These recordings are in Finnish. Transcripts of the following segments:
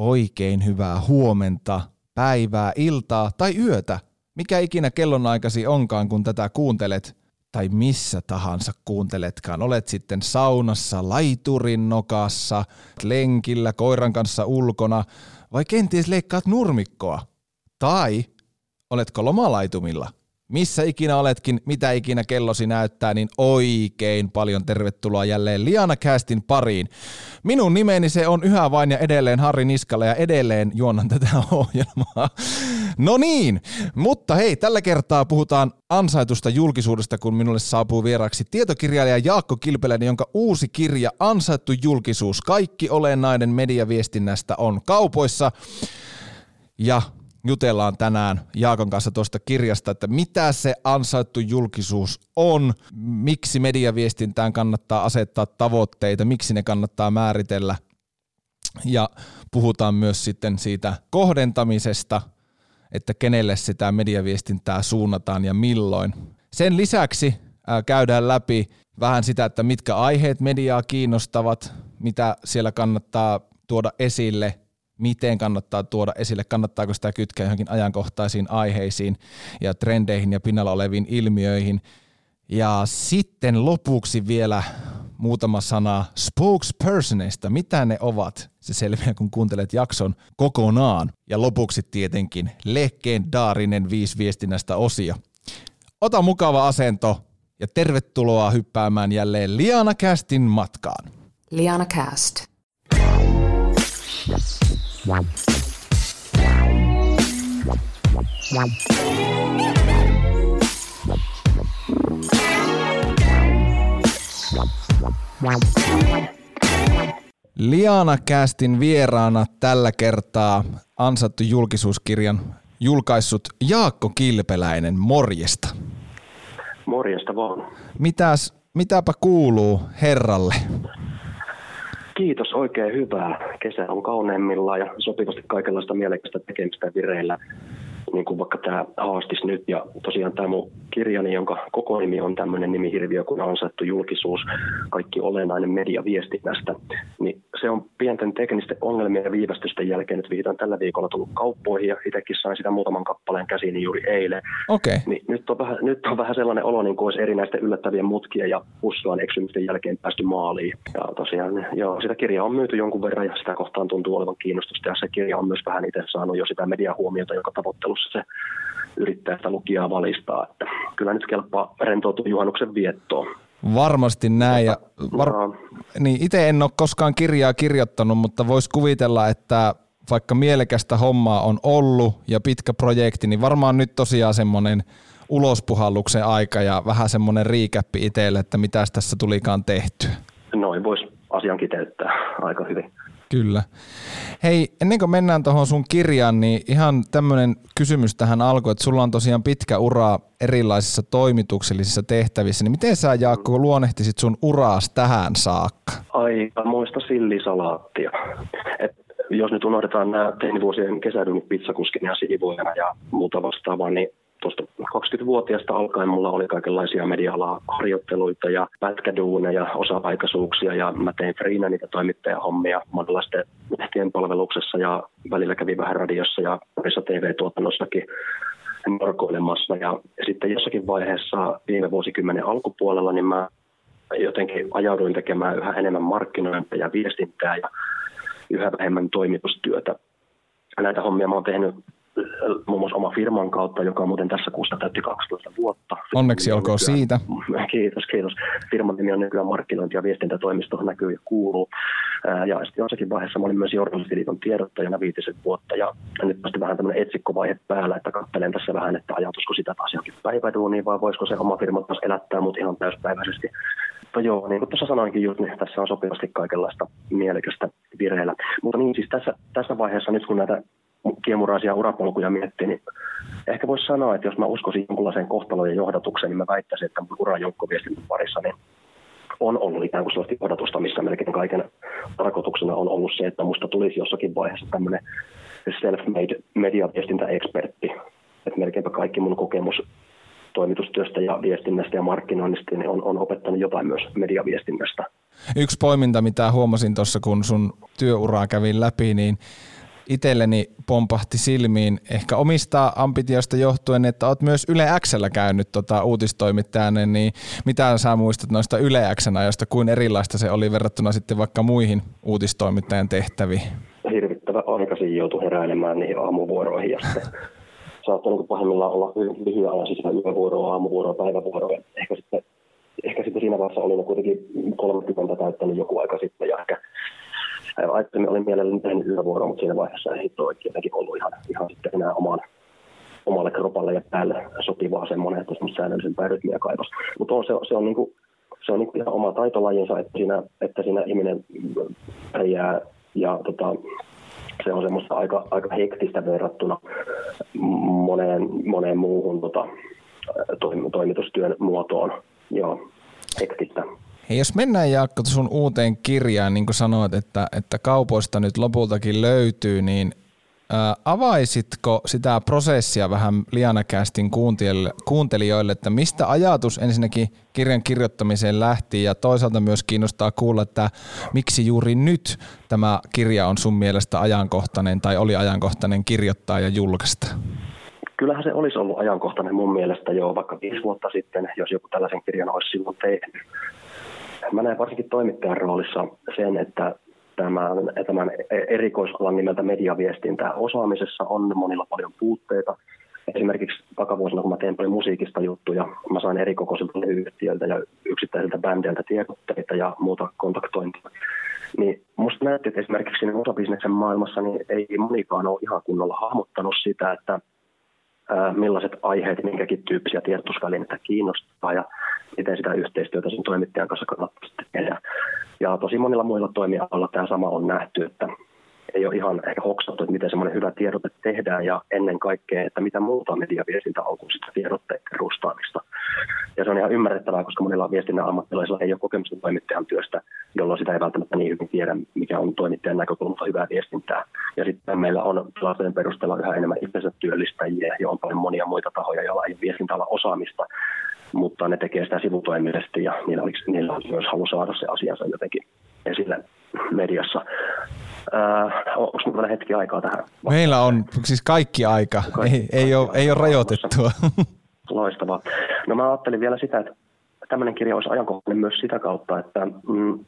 oikein hyvää huomenta, päivää, iltaa tai yötä, mikä ikinä kellonaikasi onkaan, kun tätä kuuntelet, tai missä tahansa kuunteletkaan. Olet sitten saunassa, laiturin nokassa, lenkillä, koiran kanssa ulkona, vai kenties leikkaat nurmikkoa. Tai oletko lomalaitumilla – missä ikinä oletkin, mitä ikinä kellosi näyttää, niin oikein paljon tervetuloa jälleen Liana Castin pariin. Minun nimeni se on yhä vain ja edelleen Harri Niskala ja edelleen juonnan tätä ohjelmaa. No niin, mutta hei, tällä kertaa puhutaan ansaitusta julkisuudesta, kun minulle saapuu vieraksi tietokirjailija Jaakko Kilpeläinen, jonka uusi kirja Ansaittu julkisuus, kaikki olennainen mediaviestinnästä on kaupoissa. Ja jutellaan tänään Jaakon kanssa tuosta kirjasta, että mitä se ansaittu julkisuus on, miksi mediaviestintään kannattaa asettaa tavoitteita, miksi ne kannattaa määritellä. Ja puhutaan myös sitten siitä kohdentamisesta, että kenelle sitä mediaviestintää suunnataan ja milloin. Sen lisäksi käydään läpi vähän sitä, että mitkä aiheet mediaa kiinnostavat, mitä siellä kannattaa tuoda esille – miten kannattaa tuoda esille, kannattaako sitä kytkeä johonkin ajankohtaisiin aiheisiin ja trendeihin ja pinnalla oleviin ilmiöihin. Ja sitten lopuksi vielä muutama sana spokespersonista, mitä ne ovat. Se selviää, kun kuuntelet jakson kokonaan. Ja lopuksi tietenkin legendaarinen viisi viestinnästä osio. Ota mukava asento ja tervetuloa hyppäämään jälleen Liana Castin matkaan. Liana Cast. Liana Kästin vieraana tällä kertaa ansattu julkisuuskirjan julkaissut Jaakko Kilpeläinen. Morjesta. Morjesta vaan. Mitäs, mitäpä kuuluu herralle? Kiitos, oikein hyvää. Kesä on kauneimmillaan ja sopivasti kaikenlaista mielekästä tekemistä vireillä niin kuin vaikka tämä haastis nyt. Ja tosiaan tämä mun kirjani, jonka koko nimi on tämmöinen nimihirviö, kun ansaittu julkisuus, kaikki olennainen media viestinnästä, niin se on pienten teknisten ongelmien ja viivästysten jälkeen nyt viitan tällä viikolla tullut kauppoihin ja itsekin sain sitä muutaman kappaleen käsiin juuri eilen. Okay. Niin nyt, on vähän, nyt on vähän sellainen olo, niin kuin olisi erinäisten yllättävien mutkien ja pussuan eksymisten jälkeen päästy maaliin. Ja tosiaan, joo, sitä kirjaa on myyty jonkun verran ja sitä kohtaan tuntuu olevan kiinnostusta ja se kirja on myös vähän itse saanut jo sitä mediahuomiota, joka tavoittelussa jossa se yrittää sitä lukijaa valistaa. Että kyllä nyt kelpaa rentoutua juhannuksen viettoon. Varmasti näin. Ja var... no. niin, itse en ole koskaan kirjaa kirjoittanut, mutta voisi kuvitella, että vaikka mielekästä hommaa on ollut ja pitkä projekti, niin varmaan nyt tosiaan semmoinen ulospuhalluksen aika ja vähän semmoinen riikäppi itselle, että mitä tässä tulikaan tehtyä. Noin voisi asian kiteyttää aika hyvin. Kyllä. Hei, ennen kuin mennään tuohon sun kirjaan, niin ihan tämmöinen kysymys tähän alkuun, että sulla on tosiaan pitkä ura erilaisissa toimituksellisissa tehtävissä, niin miten sä Jaakko luonnehtisit sun uraas tähän saakka? Aika muista sillisalaattia. Et jos nyt unohdetaan nämä teinivuosien kesäduunit pizzakuskin ja siivoajana ja muuta vastaavaa, niin tuosta 20-vuotiaasta alkaen mulla oli kaikenlaisia media harjoitteluita ja pätkäduuneja, osa-aikaisuuksia ja mä tein friina niitä toimittajahommia monenlaisten lehtien palveluksessa ja välillä kävin vähän radiossa ja parissa TV-tuotannossakin norkoilemassa ja sitten jossakin vaiheessa viime vuosikymmenen alkupuolella niin mä jotenkin ajauduin tekemään yhä enemmän markkinointia ja viestintää ja yhä vähemmän toimitustyötä. Näitä hommia mä oon tehnyt muun muassa oma firman kautta, joka on muuten tässä kuussa täytti 12 vuotta. Onneksi olkoon nykyään, siitä. Kiitos, kiitos. Firman nimi on nykyään markkinointi- ja viestintätoimisto, näkyy ja kuuluu. Ja sitten jossakin vaiheessa mä olin myös Journalistiliiton tiedottajana viitisen vuotta ja nyt vasta vähän tämmöinen etsikkovaihe päällä, että katselen tässä vähän, että ajatusko sitä taas johonkin päiväduuniin vai voisiko se oma firma taas elättää mut ihan täyspäiväisesti. Mutta joo, niin kuin tuossa sanoinkin just, niin tässä on sopivasti kaikenlaista mielekästä vireillä. Mutta niin siis tässä, tässä vaiheessa nyt kun näitä kiemuraisia urapolkuja miettii, niin ehkä voisi sanoa, että jos mä uskoisin jonkunlaiseen kohtalojen johdatukseen, niin mä väittäisin, että mun ura joukkoviestinnän parissa niin on ollut ikään kuin sellaista johdatusta, missä melkein kaiken tarkoituksena on ollut se, että musta tulisi jossakin vaiheessa tämmöinen self-made mediaviestintäekspertti. Että melkeinpä kaikki mun kokemus toimitustyöstä ja viestinnästä ja markkinoinnista niin on, on opettanut jotain myös mediaviestinnästä. Yksi poiminta, mitä huomasin tuossa, kun sun työuraa kävin läpi, niin itselleni pompahti silmiin ehkä omista ambitioista johtuen, että olet myös Yle Xllä käynyt tota uutistoimittajana, niin mitä sä muistat noista Yle Xn ajoista, kuin erilaista se oli verrattuna sitten vaikka muihin uutistoimittajan tehtäviin? Hirvittävä aikaisin joutui heräilemään niihin aamuvuoroihin ja saattoi niin pahimmillaan olla ajan sisällä yövuoroa, aamuvuoroa, päivävuoroa. Ehkä sitten, ehkä sitten siinä vaiheessa oli kuitenkin 30 täyttänyt joku aika sitten ja ehkä aikaisemmin olin mielelläni tehnyt yövuoroa, mutta siinä vaiheessa ei hitto jotenkin ollut ihan, ihan sitten enää oman, omalle kropalle ja päälle sopivaa semmoinen, että semmoista säännöllisempää rytmiä kaivasi. Mutta on, se, se on, niinku, se on niinku ihan oma taitolajinsa, että siinä, että siinä ihminen pärjää ja tota, se on semmoista aika, aika hektistä verrattuna moneen, moneen muuhun tota, toimitustyön muotoon. Joo, hektistä. Hei, jos mennään Jaakko sun uuteen kirjaan, niin kuin sanoit, että, että kaupoista nyt lopultakin löytyy, niin ää, avaisitko sitä prosessia vähän Lianakästin kuuntelijoille, että mistä ajatus ensinnäkin kirjan kirjoittamiseen lähti ja toisaalta myös kiinnostaa kuulla, että miksi juuri nyt tämä kirja on sun mielestä ajankohtainen tai oli ajankohtainen kirjoittaa ja julkaista? Kyllähän se olisi ollut ajankohtainen mun mielestä jo vaikka viisi vuotta sitten, jos joku tällaisen kirjan olisi silloin tehnyt mä näen varsinkin toimittajan roolissa sen, että tämän, tämän erikoisalan nimeltä mediaviestintää osaamisessa on monilla paljon puutteita. Esimerkiksi takavuosina, kun mä tein paljon musiikista juttuja, mä sain erikokoisilta yhtiöiltä ja yksittäisiltä bändeiltä tiedotteita ja muuta kontaktointia. Niin musta näytti, että esimerkiksi siinä osabisneksen maailmassa niin ei monikaan ole ihan kunnolla hahmottanut sitä, että millaiset aiheet minkäkin tyyppisiä tiedotusvälineitä kiinnostaa ja miten sitä yhteistyötä sen toimittajan kanssa kannattaa tehdä. Ja tosi monilla muilla toimialoilla tämä sama on nähty, että ei ole ihan ehkä hoksattu, että miten semmoinen hyvä tiedote tehdään ja ennen kaikkea, että mitä muuta mediaviestintä on kuin sitä tiedotteiden rustaamista. Ja se on ihan ymmärrettävää, koska monilla viestinnän ammattilaisilla ei ole kokemusta toimittajan työstä, jolloin sitä ei välttämättä niin hyvin tiedä, mikä on toimittajan näkökulmasta hyvää viestintää. Ja sitten meillä on tilastojen perusteella yhä enemmän itsensä työllistäjiä ja on paljon monia muita tahoja, joilla ei viestintäala osaamista, mutta ne tekee sitä sivutoimisesti ja niillä, niillä on myös halu saada se asiansa jotenkin. Äh, onko minulla hetki aikaa tähän? Meillä on siis kaikki aika, kaikki, ei, ei, ole, ei ole rajoitettua. Loistavaa. No mä ajattelin vielä sitä, että tämmöinen kirja olisi ajankohtainen myös sitä kautta, että mm,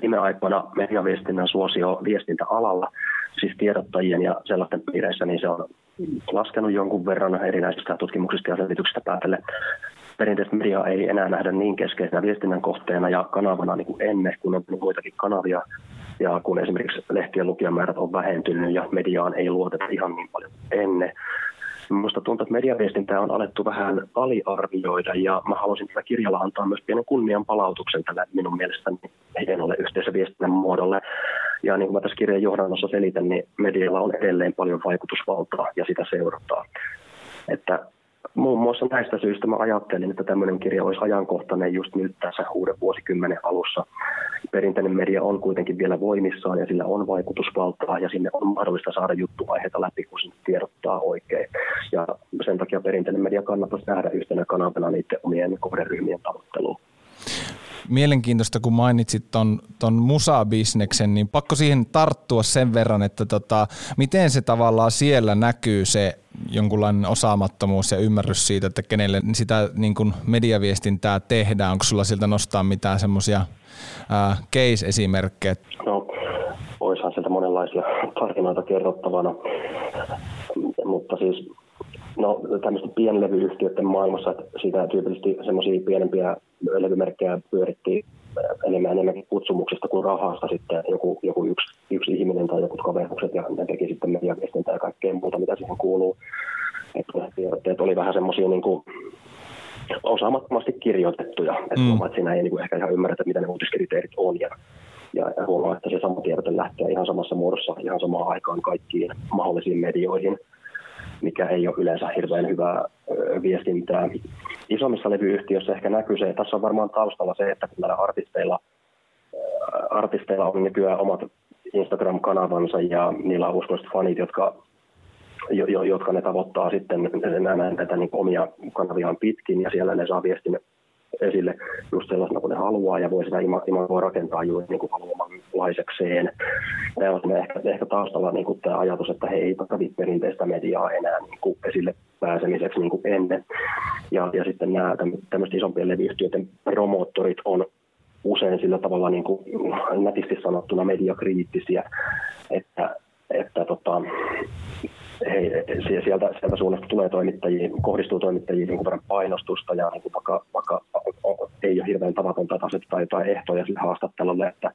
viime aikoina mediaviestinnän suosio viestintäalalla, siis tiedottajien ja sellaisten piireissä, niin se on laskenut jonkun verran erinäisistä tutkimuksista ja selvityksistä päätelle. Perinteistä mediaa ei enää nähdä niin keskeisenä viestinnän kohteena ja kanavana niin kuin ennen, kun on muitakin kanavia. Ja kun esimerkiksi lehtien lukijamäärät on vähentynyt ja mediaan ei luoteta ihan niin paljon ennen, Minusta tuntuu, että mediaviestintää on alettu vähän aliarvioida ja mä haluaisin tällä kirjalla antaa myös pienen kunnian palautuksen tällä minun mielestäni hienolle yhteisöviestinnän muodolle. Ja niin kuin mä tässä kirjan johdannossa selitän, niin medialla on edelleen paljon vaikutusvaltaa ja sitä seurataan. Että muun muassa näistä syistä mä ajattelin, että tämmöinen kirja olisi ajankohtainen just nyt tässä uuden vuosikymmenen alussa. Perinteinen media on kuitenkin vielä voimissaan ja sillä on vaikutusvaltaa ja sinne on mahdollista saada juttuaiheita läpi, kun sinne tiedottaa oikein. Ja sen takia perinteinen media kannattaisi nähdä yhtenä kanavana niiden omien kohderyhmien tavoitteluun mielenkiintoista, kun mainitsit ton, ton musabisneksen, niin pakko siihen tarttua sen verran, että tota, miten se tavallaan siellä näkyy se jonkunlainen osaamattomuus ja ymmärrys siitä, että kenelle sitä niin kuin mediaviestintää tehdään. Onko sulla siltä nostaa mitään semmoisia case-esimerkkejä? No, olisihan sieltä monenlaisia tarinoita kerrottavana, mutta siis no, tämmöisten pienlevyyhtiöiden maailmassa, että siitä tyypillisesti semmoisia pienempiä levymerkkejä pyörittiin enemmän enemmänkin kutsumuksesta kuin rahasta sitten joku, joku yksi, yksi ihminen tai joku kaverukset ja ne teki sitten mediaviestintää ja kaikkea muuta, mitä siihen kuuluu. Että oli vähän semmoisia niin kuin osaamattomasti kirjoitettuja, että mm. että siinä ei niin kuin ehkä ihan ymmärretä, mitä ne uutiskriteerit on ja ja, ja huomaa, että se sama tiedote lähtee ihan samassa muodossa ihan samaan aikaan kaikkiin mahdollisiin medioihin – mikä ei ole yleensä hirveän hyvää viestintää. Isommissa levyyhtiöissä ehkä näkyy se, että tässä on varmaan taustalla se, että kun näillä artisteilla, artisteilla on nykyään omat Instagram-kanavansa ja niillä on uskolliset fanit, jotka jo, jo, jotka ne tavoittaa sitten näitä niin omia kanaviaan pitkin ja siellä ne saa viestin esille just sellaisena kuin ne haluaa ja voi sitä imagoa rakentaa juuri niin kuin haluamanlaisekseen. Tämä on ehkä, ehkä taustalla niin kuin tämä ajatus, että he eivät tarvitse perinteistä mediaa enää niin kuin esille pääsemiseksi niin kuin ennen. Ja, ja sitten nämä tämmöiset isompien leviyhtiöiden promoottorit on usein sillä tavalla niin kuin nätisti sanottuna mediakriittisiä, että, että tota, he, sieltä, sieltä suunnasta tulee toimittajiin, kohdistuu toimittajiin niin verran painostusta ja niin kuin vaikka, vaikka ei ole hirveän tavatonta asettaa jotain ehtoja sille haastattelulle että,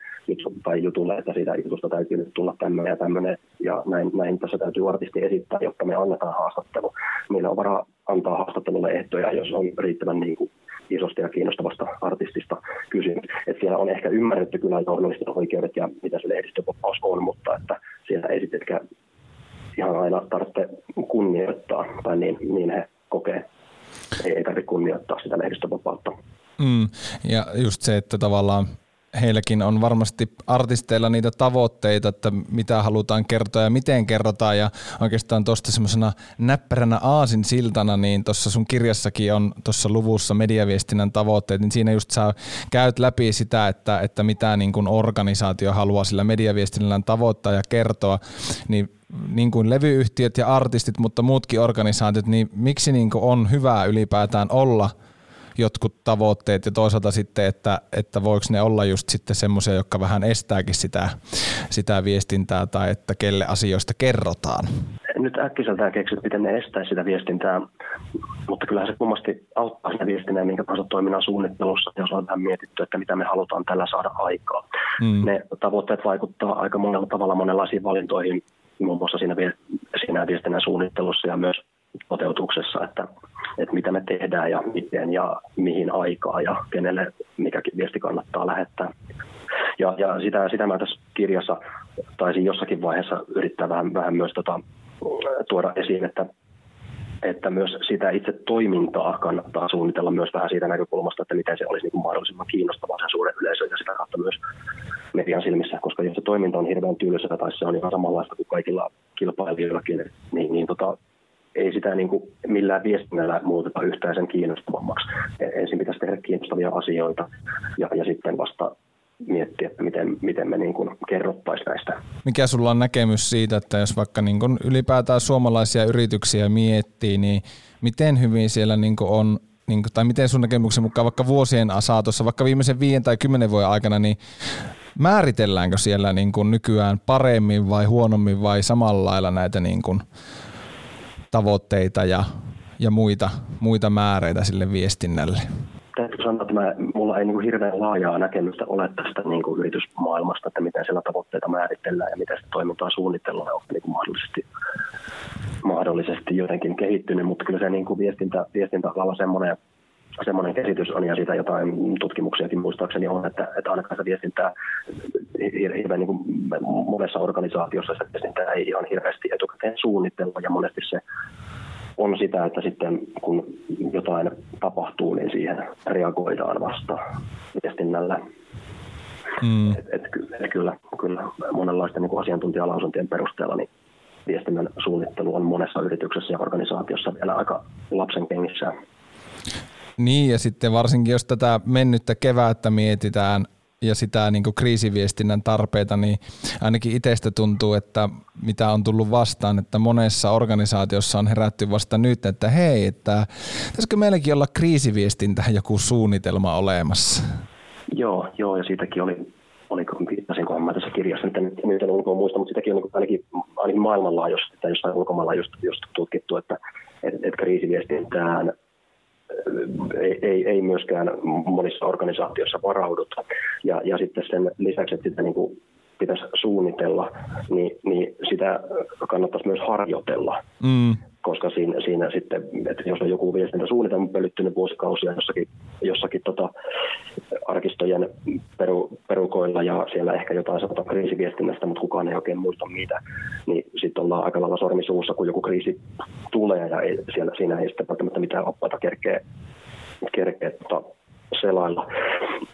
tai jutulle, että siitä jutusta täytyy nyt tulla tämmöinen ja tämmöinen ja näin, näin tässä täytyy artisti esittää, jotta me annetaan haastattelu. Meillä on varaa antaa haastattelulle ehtoja, jos on riittävän niin kuin isosta ja kiinnostavasta artistista kysymys. Että siellä on ehkä ymmärretty kyllä journalistin oikeudet ja mitä se lehdistövapaus on, mutta että siellä ei sitten ihan aina tarvitse kunnioittaa, tai niin, niin he kokee. Ei, ei tarvitse kunnioittaa sitä lehdistövapautta. Mm, ja just se, että tavallaan heilläkin on varmasti artisteilla niitä tavoitteita, että mitä halutaan kertoa ja miten kerrotaan. Ja oikeastaan tuosta semmoisena näppäränä aasin siltana, niin tuossa sun kirjassakin on tuossa luvussa mediaviestinnän tavoitteet, niin siinä just sä käyt läpi sitä, että, että mitä niin kuin organisaatio haluaa sillä mediaviestinnällä tavoittaa ja kertoa, niin niin kuin levyyhtiöt ja artistit, mutta muutkin organisaatiot, niin miksi niin kuin on hyvä ylipäätään olla – jotkut tavoitteet ja toisaalta sitten, että, että voiko ne olla just sitten semmoisia, jotka vähän estääkin sitä, sitä viestintää tai että kelle asioista kerrotaan? Nyt äkkiseltään keksit, miten ne estää sitä viestintää, mutta kyllähän se kummasti auttaa sitä viestinnää minkä tahansa toiminnan suunnittelussa, jos on vähän mietitty, että mitä me halutaan tällä saada aikaa. Mm. Ne tavoitteet vaikuttaa aika monella tavalla monenlaisiin valintoihin, muun muassa siinä, siinä viestinnän suunnittelussa ja myös toteutuksessa, että, että mitä me tehdään ja miten ja mihin aikaa ja kenelle mikäkin viesti kannattaa lähettää. Ja, ja sitä, sitä mä tässä kirjassa taisin jossakin vaiheessa yrittää vähän, vähän myös tota, tuoda esiin, että, että myös sitä itse toimintaa kannattaa suunnitella myös vähän siitä näkökulmasta, että miten se olisi niin kuin mahdollisimman kiinnostavaa sen suuren yleisön ja sitä kautta myös median silmissä, koska jos se toiminta on hirveän tylsää tai se on ihan samanlaista kuin kaikilla kilpailijoillakin, niin, niin tota, ei sitä niin kuin millään viestinnällä muuteta yhtään sen kiinnostavammaksi. Ensin pitäisi tehdä kiinnostavia asioita ja, ja sitten vasta miettiä, että miten, miten me niin kuin kerrottaisiin näistä. Mikä sulla on näkemys siitä, että jos vaikka niin kuin ylipäätään suomalaisia yrityksiä miettii, niin miten hyvin siellä niin kuin on niin kuin, tai miten sun näkemyksen mukaan vaikka vuosien saatossa, vaikka viimeisen viiden tai kymmenen vuoden aikana, niin määritelläänkö siellä niin kuin nykyään paremmin vai huonommin vai samalla lailla näitä niin kuin tavoitteita ja, ja muita, muita määreitä sille viestinnälle? Täytyy sanoa, että mä, mulla ei niin kuin hirveän laajaa näkemystä ole tästä niin kuin yritysmaailmasta, että miten siellä tavoitteita määritellään ja miten sitä toimintaa suunnitellaan, onko niin kuin mahdollisesti, mahdollisesti jotenkin kehittynyt, mutta kyllä se niin kuin viestintä, viestintäalalla semmoinen semmoinen käsitys on, ja siitä jotain tutkimuksiakin muistaakseni on, että, että ainakaan sitä viestintää hirveän niin kuin monessa organisaatiossa sitä viestintää ei ihan hirveästi etukäteen suunnitella, ja monesti se on sitä, että sitten kun jotain tapahtuu, niin siihen reagoidaan vasta viestinnällä. Mm. Et, et, et kyllä, kyllä monenlaisten niin asiantuntijalausuntien perusteella niin viestinnän suunnittelu on monessa yrityksessä ja organisaatiossa vielä aika lapsen kengissä. Niin, ja sitten varsinkin jos tätä mennyttä kevättä mietitään ja sitä niin kuin kriisiviestinnän tarpeita, niin ainakin itsestä tuntuu, että mitä on tullut vastaan, että monessa organisaatiossa on herätty vasta nyt, että hei, että pitäisikö meilläkin olla kriisiviestintä joku suunnitelma olemassa? Joo, joo, ja siitäkin oli, oli viittasinkohan mä tässä kirjassa, että nyt en ulkoa muista, mutta sitäkin on niin ainakin, ainakin maailmanlaajuisesti tai jossain ulkomailla just, just tutkittu, että, että, että kriisiviestintään ei, ei, ei myöskään monissa organisaatioissa varauduta. Ja, ja sitten sen lisäksi, että sitä niin kuin pitäisi suunnitella, niin, niin sitä kannattaisi myös harjoitella. Mm koska siinä, siinä sitten, että jos on joku viestintäsuunnitelma pölyttynyt vuosikausia jossakin, jossakin tota, arkistojen peru, perukoilla ja siellä ehkä jotain sanotaan kriisiviestinnästä, mutta kukaan ei oikein muista mitä, niin sitten ollaan aika lailla sormisuussa, kun joku kriisi tulee ja ei, siellä, siinä ei sitten välttämättä mitään oppaita kerkeä, kerkeä tota, selailla,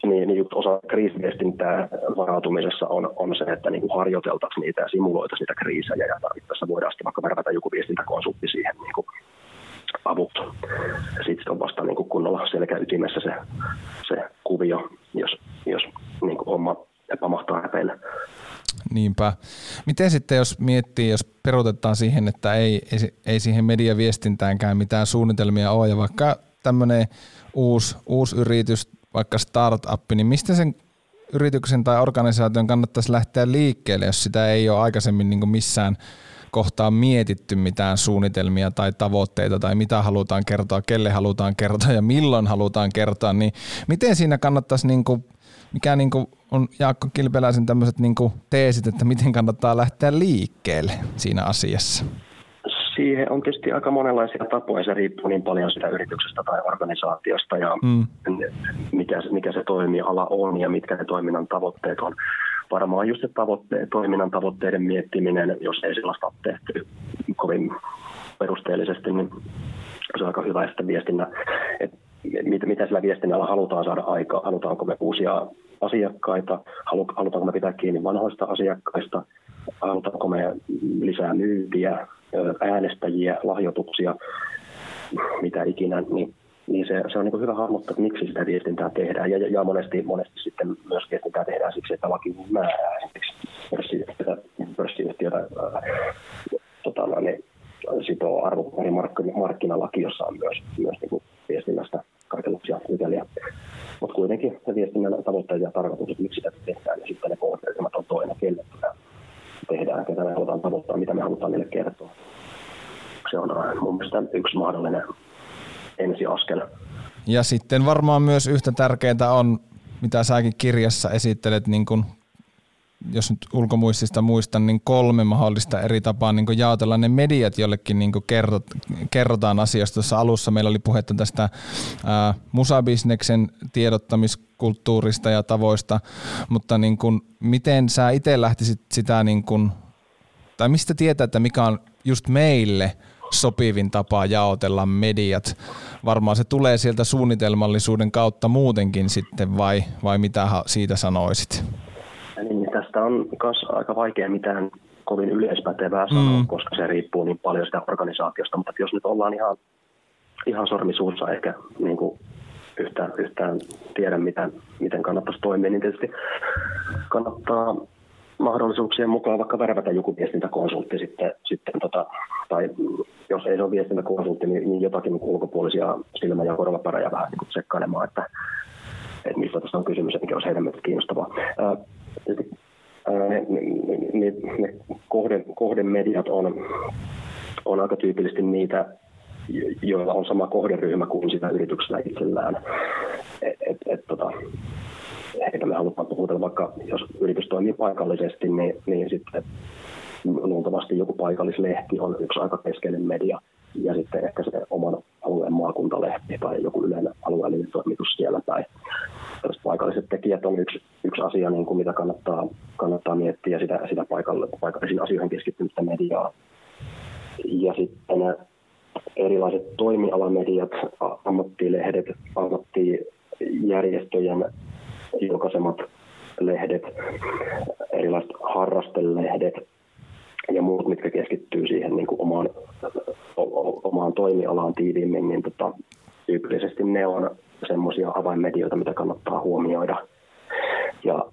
niin, niin osa kriisiviestintää varautumisessa on, on se, että niin harjoiteltaisiin niitä ja simuloitaisiin niitä kriisejä ja tarvittaessa voidaan sitten vaikka verrata joku viestintäkonsultti siihen niin kuin avuksi. Sitten on vasta niin kuin kunnolla selkäytimessä se, se kuvio, jos, jos niin kuin homma pamahtaa häpeille. Niinpä. Miten sitten, jos miettii, jos peruutetaan siihen, että ei, ei, ei siihen mediaviestintäänkään mitään suunnitelmia ole, ja vaikka tämmöinen uusi, uusi yritys, vaikka startup, niin mistä sen yrityksen tai organisaation kannattaisi lähteä liikkeelle, jos sitä ei ole aikaisemmin niin missään kohtaa mietitty mitään suunnitelmia tai tavoitteita tai mitä halutaan kertoa, kelle halutaan kertoa ja milloin halutaan kertoa, niin miten siinä kannattaisi, niin kuin, mikä niin kuin on Jaakko Kilpeläisen tämmöiset niin teesit, että miten kannattaa lähteä liikkeelle siinä asiassa? Siihen on tietysti aika monenlaisia tapoja. Se riippuu niin paljon sitä yrityksestä tai organisaatiosta ja mm. mikä, mikä se toimiala on ja mitkä ne toiminnan tavoitteet on. Varmaan just se tavoitteet, toiminnan tavoitteiden miettiminen, jos ei sellaista ole tehty kovin perusteellisesti, niin se on aika hyvä sitten viestinnä, että mitä, mitä sillä viestinnällä halutaan saada aikaa. Halutaanko me uusia asiakkaita, halutaanko me pitää kiinni vanhoista asiakkaista, halutaanko me lisää myyntiä, äänestäjiä, lahjoituksia, mitä ikinä, niin, niin se, se on niin hyvä hahmottaa, että miksi sitä viestintää tehdään. Ja, ja monesti, monesti sitten myös viestintää tehdään siksi, että laki määrää esimerkiksi pörssiyhtiötä, pörssiyhtiötä ää, tota, niin, sitoo arvopaperimarkkinalaki, jossa on myös, myös niin kuin viestinnästä kaikenlaisia pykäliä. Mutta kuitenkin se viestinnän tavoitteet ja tarkoitus, miksi sitä tehdään, ja sitten ne kohderyhmät on toinen, kelle tehdään, ketä me halutaan tavoittaa, mitä me halutaan niille kertoa. Se on mun mielestä yksi mahdollinen ensiaskel. Ja sitten varmaan myös yhtä tärkeää on, mitä säkin kirjassa esittelet niin kun jos nyt ulkomuistista muistan, niin kolme mahdollista eri tapaa niin jaotella ne mediat, jollekin niin kerrot, kerrotaan asioista. Tuossa alussa meillä oli puhetta tästä ää, musabisneksen tiedottamiskulttuurista ja tavoista, mutta niin kuin, miten sä itse lähtisit sitä, niin kuin, tai mistä tietää, että mikä on just meille sopivin tapa jaotella mediat? Varmaan se tulee sieltä suunnitelmallisuuden kautta muutenkin sitten, vai, vai mitä siitä sanoisit? Niin tästä on myös aika vaikea mitään kovin yleispätevää sanoa, mm. koska se riippuu niin paljon sitä organisaatiosta. Mutta jos nyt ollaan ihan, ihan sormisuussa eikä niin kuin yhtään, yhtään tiedä, miten, miten kannattaisi toimia, niin tietysti kannattaa mahdollisuuksien mukaan vaikka värvätä joku viestintäkonsultti sitten, sitten tota, tai jos ei se ole viestintäkonsultti, niin, niin jotakin ulkopuolisia silmä- ja korvapareja vähän niin tsekkailemaan, että, että mistä tässä on kysymys, mikä olisi heidän mielestä kiinnostavaa. Ää, ne, ne, ne kohde, kohdemediat on, on aika tyypillisesti niitä, joilla on sama kohderyhmä kuin sitä yrityksellä itsellään. Et, et, et, tota, heitä me halutaan puhutella, vaikka jos yritys toimii paikallisesti, niin, niin sitten luultavasti joku paikallislehti on yksi aika keskeinen media – ja sitten ehkä se oman alueen maakuntalehti tai joku yleinen alueellinen toimitus siellä tai paikalliset tekijät on yksi, yksi asia, niin kuin mitä kannattaa, kannattaa miettiä sitä, sitä paikalle, paikallisiin asioihin keskittynyttä mediaa. Ja sitten erilaiset toimialamediat, ammattilehdet, ammattijärjestöjen julkaisemat lehdet, erilaiset harrastelehdet, ja muut, mitkä keskittyy siihen niin kuin omaan, omaan toimialaan tiiviimmin, niin tota, tyypillisesti ne on semmoisia avainmedioita, mitä kannattaa huomioida. Ja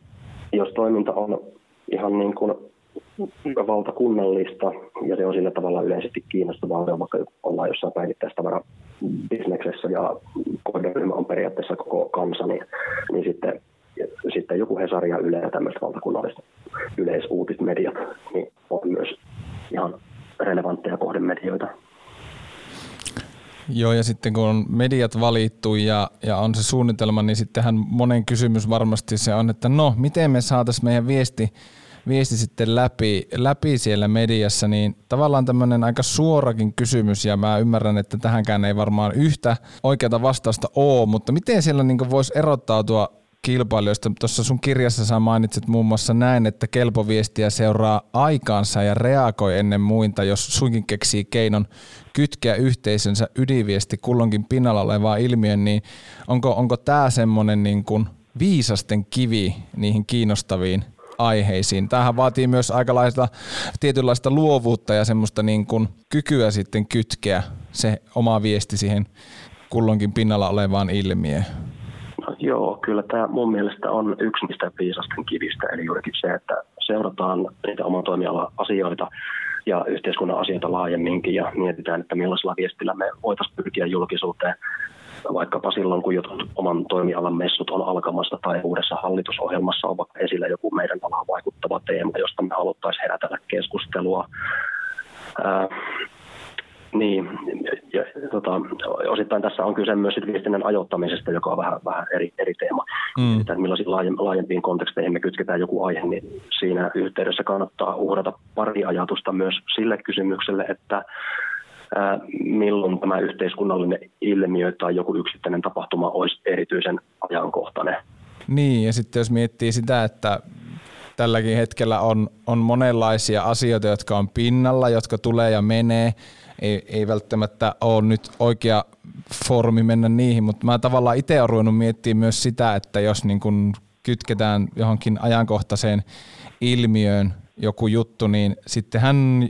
jos toiminta on ihan niin kuin valtakunnallista ja se on sillä tavalla yleisesti kiinnostavaa, vaikka ollaan jossain päivittäistavara bisneksessä ja kohderyhmä on periaatteessa koko kansa, niin, niin sitten, sitten joku Hesari ja Yle ja tämmöistä valtakunnallista yleisuutismediat niin on myös ihan relevantteja kohdemedioita. Joo, ja sitten kun on mediat valittu ja, ja on se suunnitelma, niin sittenhän monen kysymys varmasti se on, että no, miten me saataisiin meidän viesti, viesti sitten läpi, läpi siellä mediassa, niin tavallaan tämmöinen aika suorakin kysymys, ja mä ymmärrän, että tähänkään ei varmaan yhtä oikeata vastausta ole, mutta miten siellä niin voisi erottautua kilpailijoista. Tuossa sun kirjassa sä mainitsit muun muassa näin, että kelpoviestiä seuraa aikaansa ja reagoi ennen muinta, jos suinkin keksii keinon kytkeä yhteisönsä ydinviesti kulloinkin pinnalla olevaa ilmiön, niin onko, onko tämä semmoinen niin kuin viisasten kivi niihin kiinnostaviin aiheisiin. Tämähän vaatii myös aikalaista tietynlaista luovuutta ja semmoista niin kuin kykyä sitten kytkeä se oma viesti siihen kulloinkin pinnalla olevaan ilmiöön. Joo, kyllä tämä mun mielestä on yksi niistä viisasten kivistä, eli juurikin se, että seurataan niitä oman toimialan asioita ja yhteiskunnan asioita laajemminkin ja mietitään, että millaisella viestillä me voitaisiin pyrkiä julkisuuteen vaikkapa silloin, kun jotkut oman toimialan messut on alkamassa tai uudessa hallitusohjelmassa on vaikka esillä joku meidän alaan vaikuttava teema, josta me haluttaisiin herätellä keskustelua. Niin, ja, tota, osittain tässä on kyse myös viestinnän ajoittamisesta, joka on vähän, vähän eri, eri teema. Mm. Että millaisiin laajempiin konteksteihin me kytketään joku aihe, niin siinä yhteydessä kannattaa uhrata pari ajatusta myös sille kysymykselle, että ää, milloin tämä yhteiskunnallinen ilmiö tai joku yksittäinen tapahtuma olisi erityisen ajankohtainen. Niin, ja sitten jos miettii sitä, että tälläkin hetkellä on, on monenlaisia asioita, jotka on pinnalla, jotka tulee ja menee, ei, ei välttämättä ole nyt oikea foorumi mennä niihin, mutta mä tavallaan itse olen ruvennut miettimään myös sitä, että jos niin kun kytketään johonkin ajankohtaiseen ilmiöön joku juttu, niin sittenhän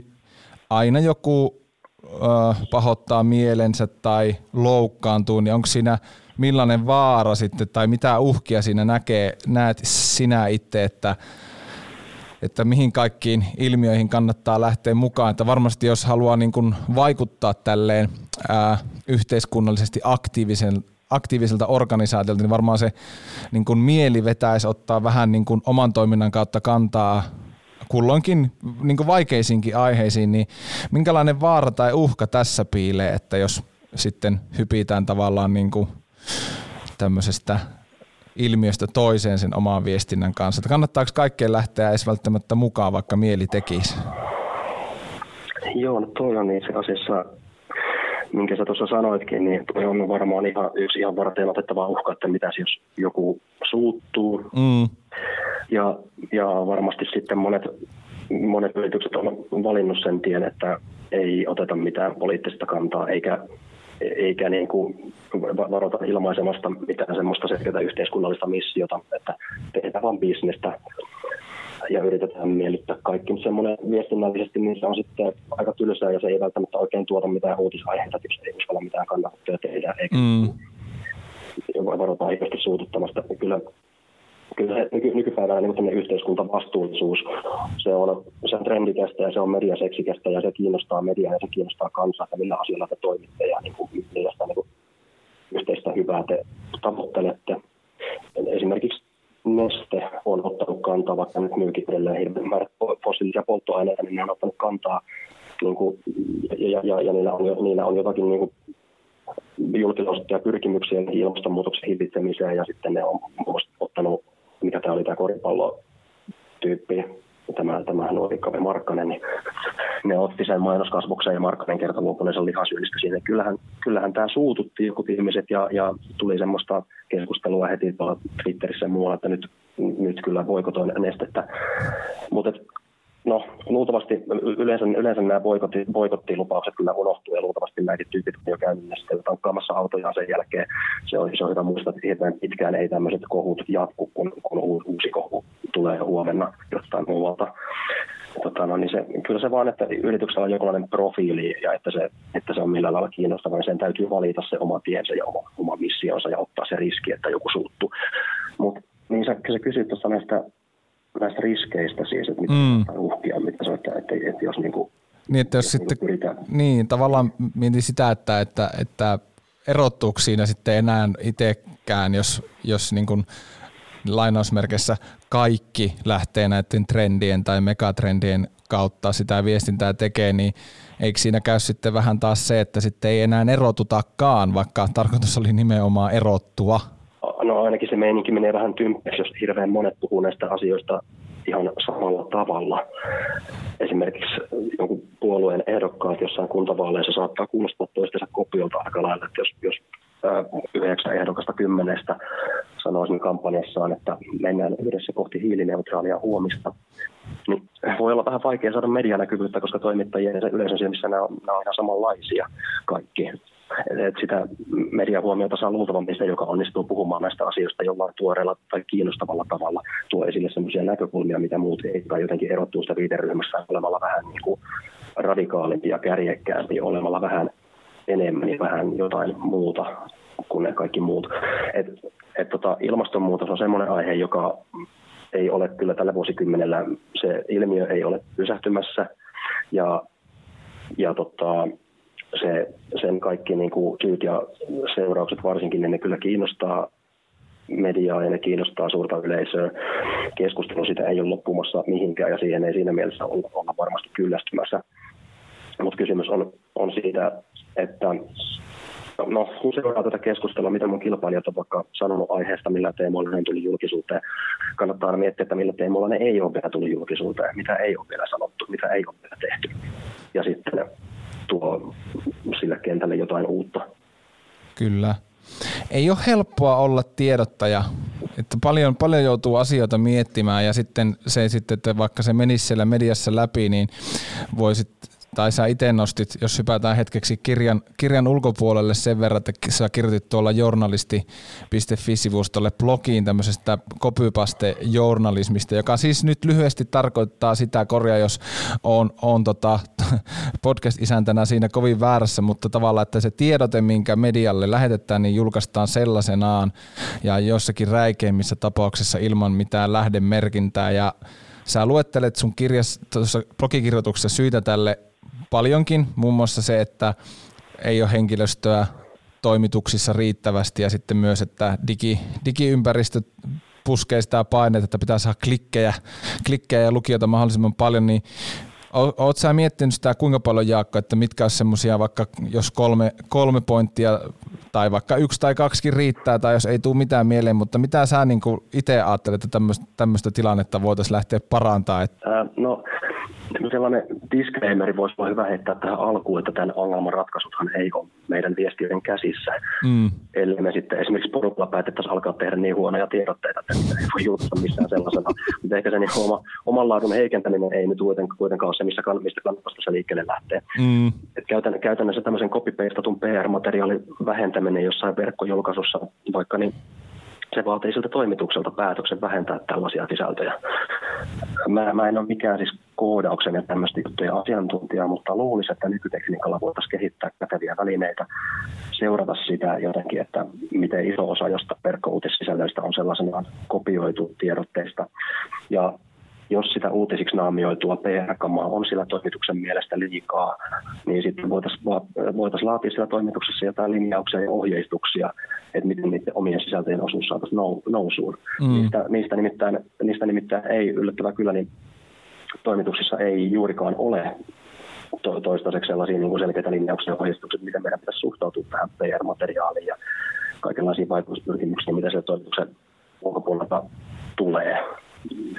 aina joku äh, pahoittaa mielensä tai loukkaantuu, niin onko siinä millainen vaara sitten tai mitä uhkia siinä näkee, näet sinä itse, että että mihin kaikkiin ilmiöihin kannattaa lähteä mukaan. Että varmasti jos haluaa niin kuin vaikuttaa tälleen ää, yhteiskunnallisesti aktiivisen, aktiiviselta organisaatiolta, niin varmaan se niin kuin mieli vetäisi ottaa vähän niin kuin oman toiminnan kautta kantaa kulloinkin niin kuin vaikeisiinkin aiheisiin, niin minkälainen vaara tai uhka tässä piilee, että jos sitten hypitään tavallaan niin kuin tämmöisestä ilmiöstä toiseen sen oman viestinnän kanssa? Että kannattaako kaikkeen lähteä edes välttämättä mukaan, vaikka mieli tekisi? Joo, no toi on itse asiassa, minkä sä tuossa sanoitkin, niin toi on varmaan ihan yksi ihan varten otettava uhka, että mitä jos joku suuttuu. Mm. Ja, ja varmasti sitten monet, monet yritykset on valinnut sen tien, että ei oteta mitään poliittista kantaa, eikä eikä niin kuin varota ilmaisemasta mitään semmoista selkeää yhteiskunnallista missiota, että tehdään vain bisnestä ja yritetään miellyttää kaikki. Semmoinen viestinnällisesti niin se on sitten aika tylsää ja se ei välttämättä oikein tuota mitään uutisaiheita, jos ei uskalla mitään kannattaa tehdä, eikä mm. varotaan ihmistä suututtamasta. Kyllä kyllä se nyky, nykypäivänä niin yhteiskuntavastuullisuus, se on, se on trendikästä ja se on mediaseksikästä ja se kiinnostaa mediaa ja se kiinnostaa kansaa, että millä asioilla te toimitte ja niin kuin, millaista niin kuin, yhteistä hyvää te tavoittelette. Esimerkiksi Neste on ottanut kantaa, vaikka nyt myykin edelleen hirveän fossiilisia polttoaineita, niin ne on ottanut kantaa niin kuin, ja, ja, ja niillä, on, niillä on jotakin niin kuin, julkilausuttuja pyrkimyksiä ilmastonmuutoksen hillitsemiseen ja sitten ne on ottanut mikä tämä oli tämä koripallotyyppi, tämä, tämä nuori Kave Markkanen, niin ne otti sen mainoskasvoksen ja Markkanen kertoi luopuneisen lihasyyllistä siinä. Kyllähän, kyllähän tämä suututti joku ihmiset ja, ja tuli semmoista keskustelua heti Twitterissä ja muualla, että nyt, nyt kyllä voikotoin nestettä. Mutta No, luultavasti yleensä, yleensä nämä boikotti, boikottilupaukset kyllä unohtuu ja luultavasti näitä tyypit on jo käynyt sitten tankkaamassa autoja sen jälkeen. Se on, se on hyvä muistaa, että hirveän pitkään ei tämmöiset kohut jatku, kun, kun uusi kohu tulee huomenna jostain muualta. Tota, no, niin se, kyllä se vaan, että yrityksellä on jonkinlainen profiili ja että se, että se on millä lailla kiinnostava, niin sen täytyy valita se oma tiensä ja oma, oma missionsa ja ottaa se riski, että joku suuttuu. Mutta niin sä, sä kysyt tuossa näistä näistä riskeistä siis, että mitä mm. uhkia, mitä se että, että, että jos niin kuin, niin, että jos sitten, pyritään. niin, tavallaan mietin sitä, että, että, että erottuuko siinä sitten enää itsekään, jos, jos niin kuin lainausmerkeissä kaikki lähtee näiden trendien tai megatrendien kautta sitä viestintää tekee, niin eikö siinä käy sitten vähän taas se, että sitten ei enää erotutakaan, vaikka tarkoitus oli nimenomaan erottua? No ainakin se meininki menee vähän tympäksi, jos hirveän monet puhuu näistä asioista ihan samalla tavalla. Esimerkiksi jonkun puolueen ehdokkaat jossain kuntavaaleissa saattaa kuulostaa toistensa kopiolta aika lailla, että jos, jos yhdeksän ehdokasta kymmenestä sanoisin kampanjassaan, että mennään yhdessä kohti hiilineutraalia huomista, niin voi olla vähän vaikea saada medianäkyvyyttä, koska toimittajien yleisön silmissä nämä on, nämä on ihan samanlaisia kaikki Et sitä mediahuomiota saa luultavammin se, joka onnistuu puhumaan näistä asioista jollain tuoreella tai kiinnostavalla tavalla, tuo esille sellaisia näkökulmia, mitä muut ei, tai jotenkin erottuu sitä viiteryhmässä olemalla vähän niin kuin radikaalimpi ja kärjekkäämpi, olemalla vähän enemmän ja vähän jotain muuta kuin ne kaikki muut. Et, et tota, ilmastonmuutos on semmoinen aihe, joka ei ole kyllä tällä vuosikymmenellä, se ilmiö ei ole pysähtymässä ja, ja tota, se, sen kaikki niin kuin syyt ja seuraukset varsinkin, niin ne kyllä kiinnostaa mediaa ja ne kiinnostaa suurta yleisöä. Keskustelu sitä ei ole loppumassa mihinkään ja siihen ei siinä mielessä olla, varmasti kyllästymässä. Mutta kysymys on, on siitä, että no, kun seuraa tätä keskustelua, mitä mun kilpailijat on vaikka sanonut aiheesta, millä teemoilla ne tuli julkisuuteen, kannattaa aina miettiä, että millä teemoilla ne ei ole vielä tullut julkisuuteen, mitä ei ole vielä sanottu, mitä ei ole vielä tehty. Ja sitten tuo sille kentälle jotain uutta. Kyllä. Ei ole helppoa olla tiedottaja, että paljon, paljon joutuu asioita miettimään ja sitten se sitten, että vaikka se menisi siellä mediassa läpi, niin voisit tai sä itse nostit, jos hypätään hetkeksi kirjan, kirjan ulkopuolelle sen verran, että sä kirjoitit tuolla journalisti.fi-sivustolle blogiin tämmöisestä copypaste-journalismista, joka siis nyt lyhyesti tarkoittaa sitä, korjaa jos on, on tota, podcast-isäntänä siinä kovin väärässä, mutta tavallaan, että se tiedote, minkä medialle lähetetään, niin julkaistaan sellaisenaan ja jossakin räikeimmissä tapauksissa ilman mitään lähdemerkintää. Ja Sä luettelet sun kirjas, blogikirjoituksessa syitä tälle paljonkin, muun muassa se, että ei ole henkilöstöä toimituksissa riittävästi ja sitten myös, että digi, digiympäristö puskee sitä paineita, että pitää saada klikkejä, klikkejä ja lukijoita mahdollisimman paljon, niin Oletko sä miettinyt sitä kuinka paljon Jaakko, että mitkä olisi semmoisia vaikka jos kolme, kolme pointtia tai vaikka yksi tai kaksikin riittää tai jos ei tule mitään mieleen, mutta mitä sä niin itse ajattelet, että tämmöistä tilannetta voitaisiin lähteä parantamaan? Äh, no sellainen disclaimeri voisi olla hyvä heittää tähän alkuun, että tämän ongelman ratkaisuthan ei ole meidän viestiöiden käsissä. Mm. Eli me sitten esimerkiksi porukalla päätettäisiin alkaa tehdä niin huonoja tiedotteita, että ei voi julkaista missään sellaisena. Mutta ehkä se niin oma, oman laadun heikentäminen ei nyt kuitenkaan ole se, missä kann, mistä kannattaa se liikkeelle lähteä. Mm. Et käytän, käytännössä tämmöisen copy-pastatun PR-materiaalin vähentäminen jossain verkkojulkaisussa, vaikka niin se vaatii siltä toimitukselta päätöksen vähentää tällaisia sisältöjä. Mä, mä en ole mikään siis koodauksen ja tämmöistä juttuja asiantuntija, mutta luulisin, että nykytekniikalla voitaisiin kehittää käteviä välineitä, seurata sitä jotenkin, että miten iso osa josta verkkouutissisällöistä on sellaisenaan kopioitu tiedotteista. Ja jos sitä uutisiksi naamioitua PR-kamaa on sillä toimituksen mielestä liikaa, niin sitten voitaisiin voitais laatia sillä toimituksessa jotain linjauksia ja ohjeistuksia, että miten niiden omien sisältöjen osuus saataisiin nousuun. Mm. Niistä, niistä, nimittäin, niistä nimittäin ei yllättävää kyllä, niin toimituksissa ei juurikaan ole to, toistaiseksi sellaisia niin kuin selkeitä linjauksia ja ohjeistuksia, miten meidän pitäisi suhtautua tähän PR-materiaaliin ja kaikenlaisiin vaikutuspyrkimyksiin, mitä se toimituksen ulkopuolelta tulee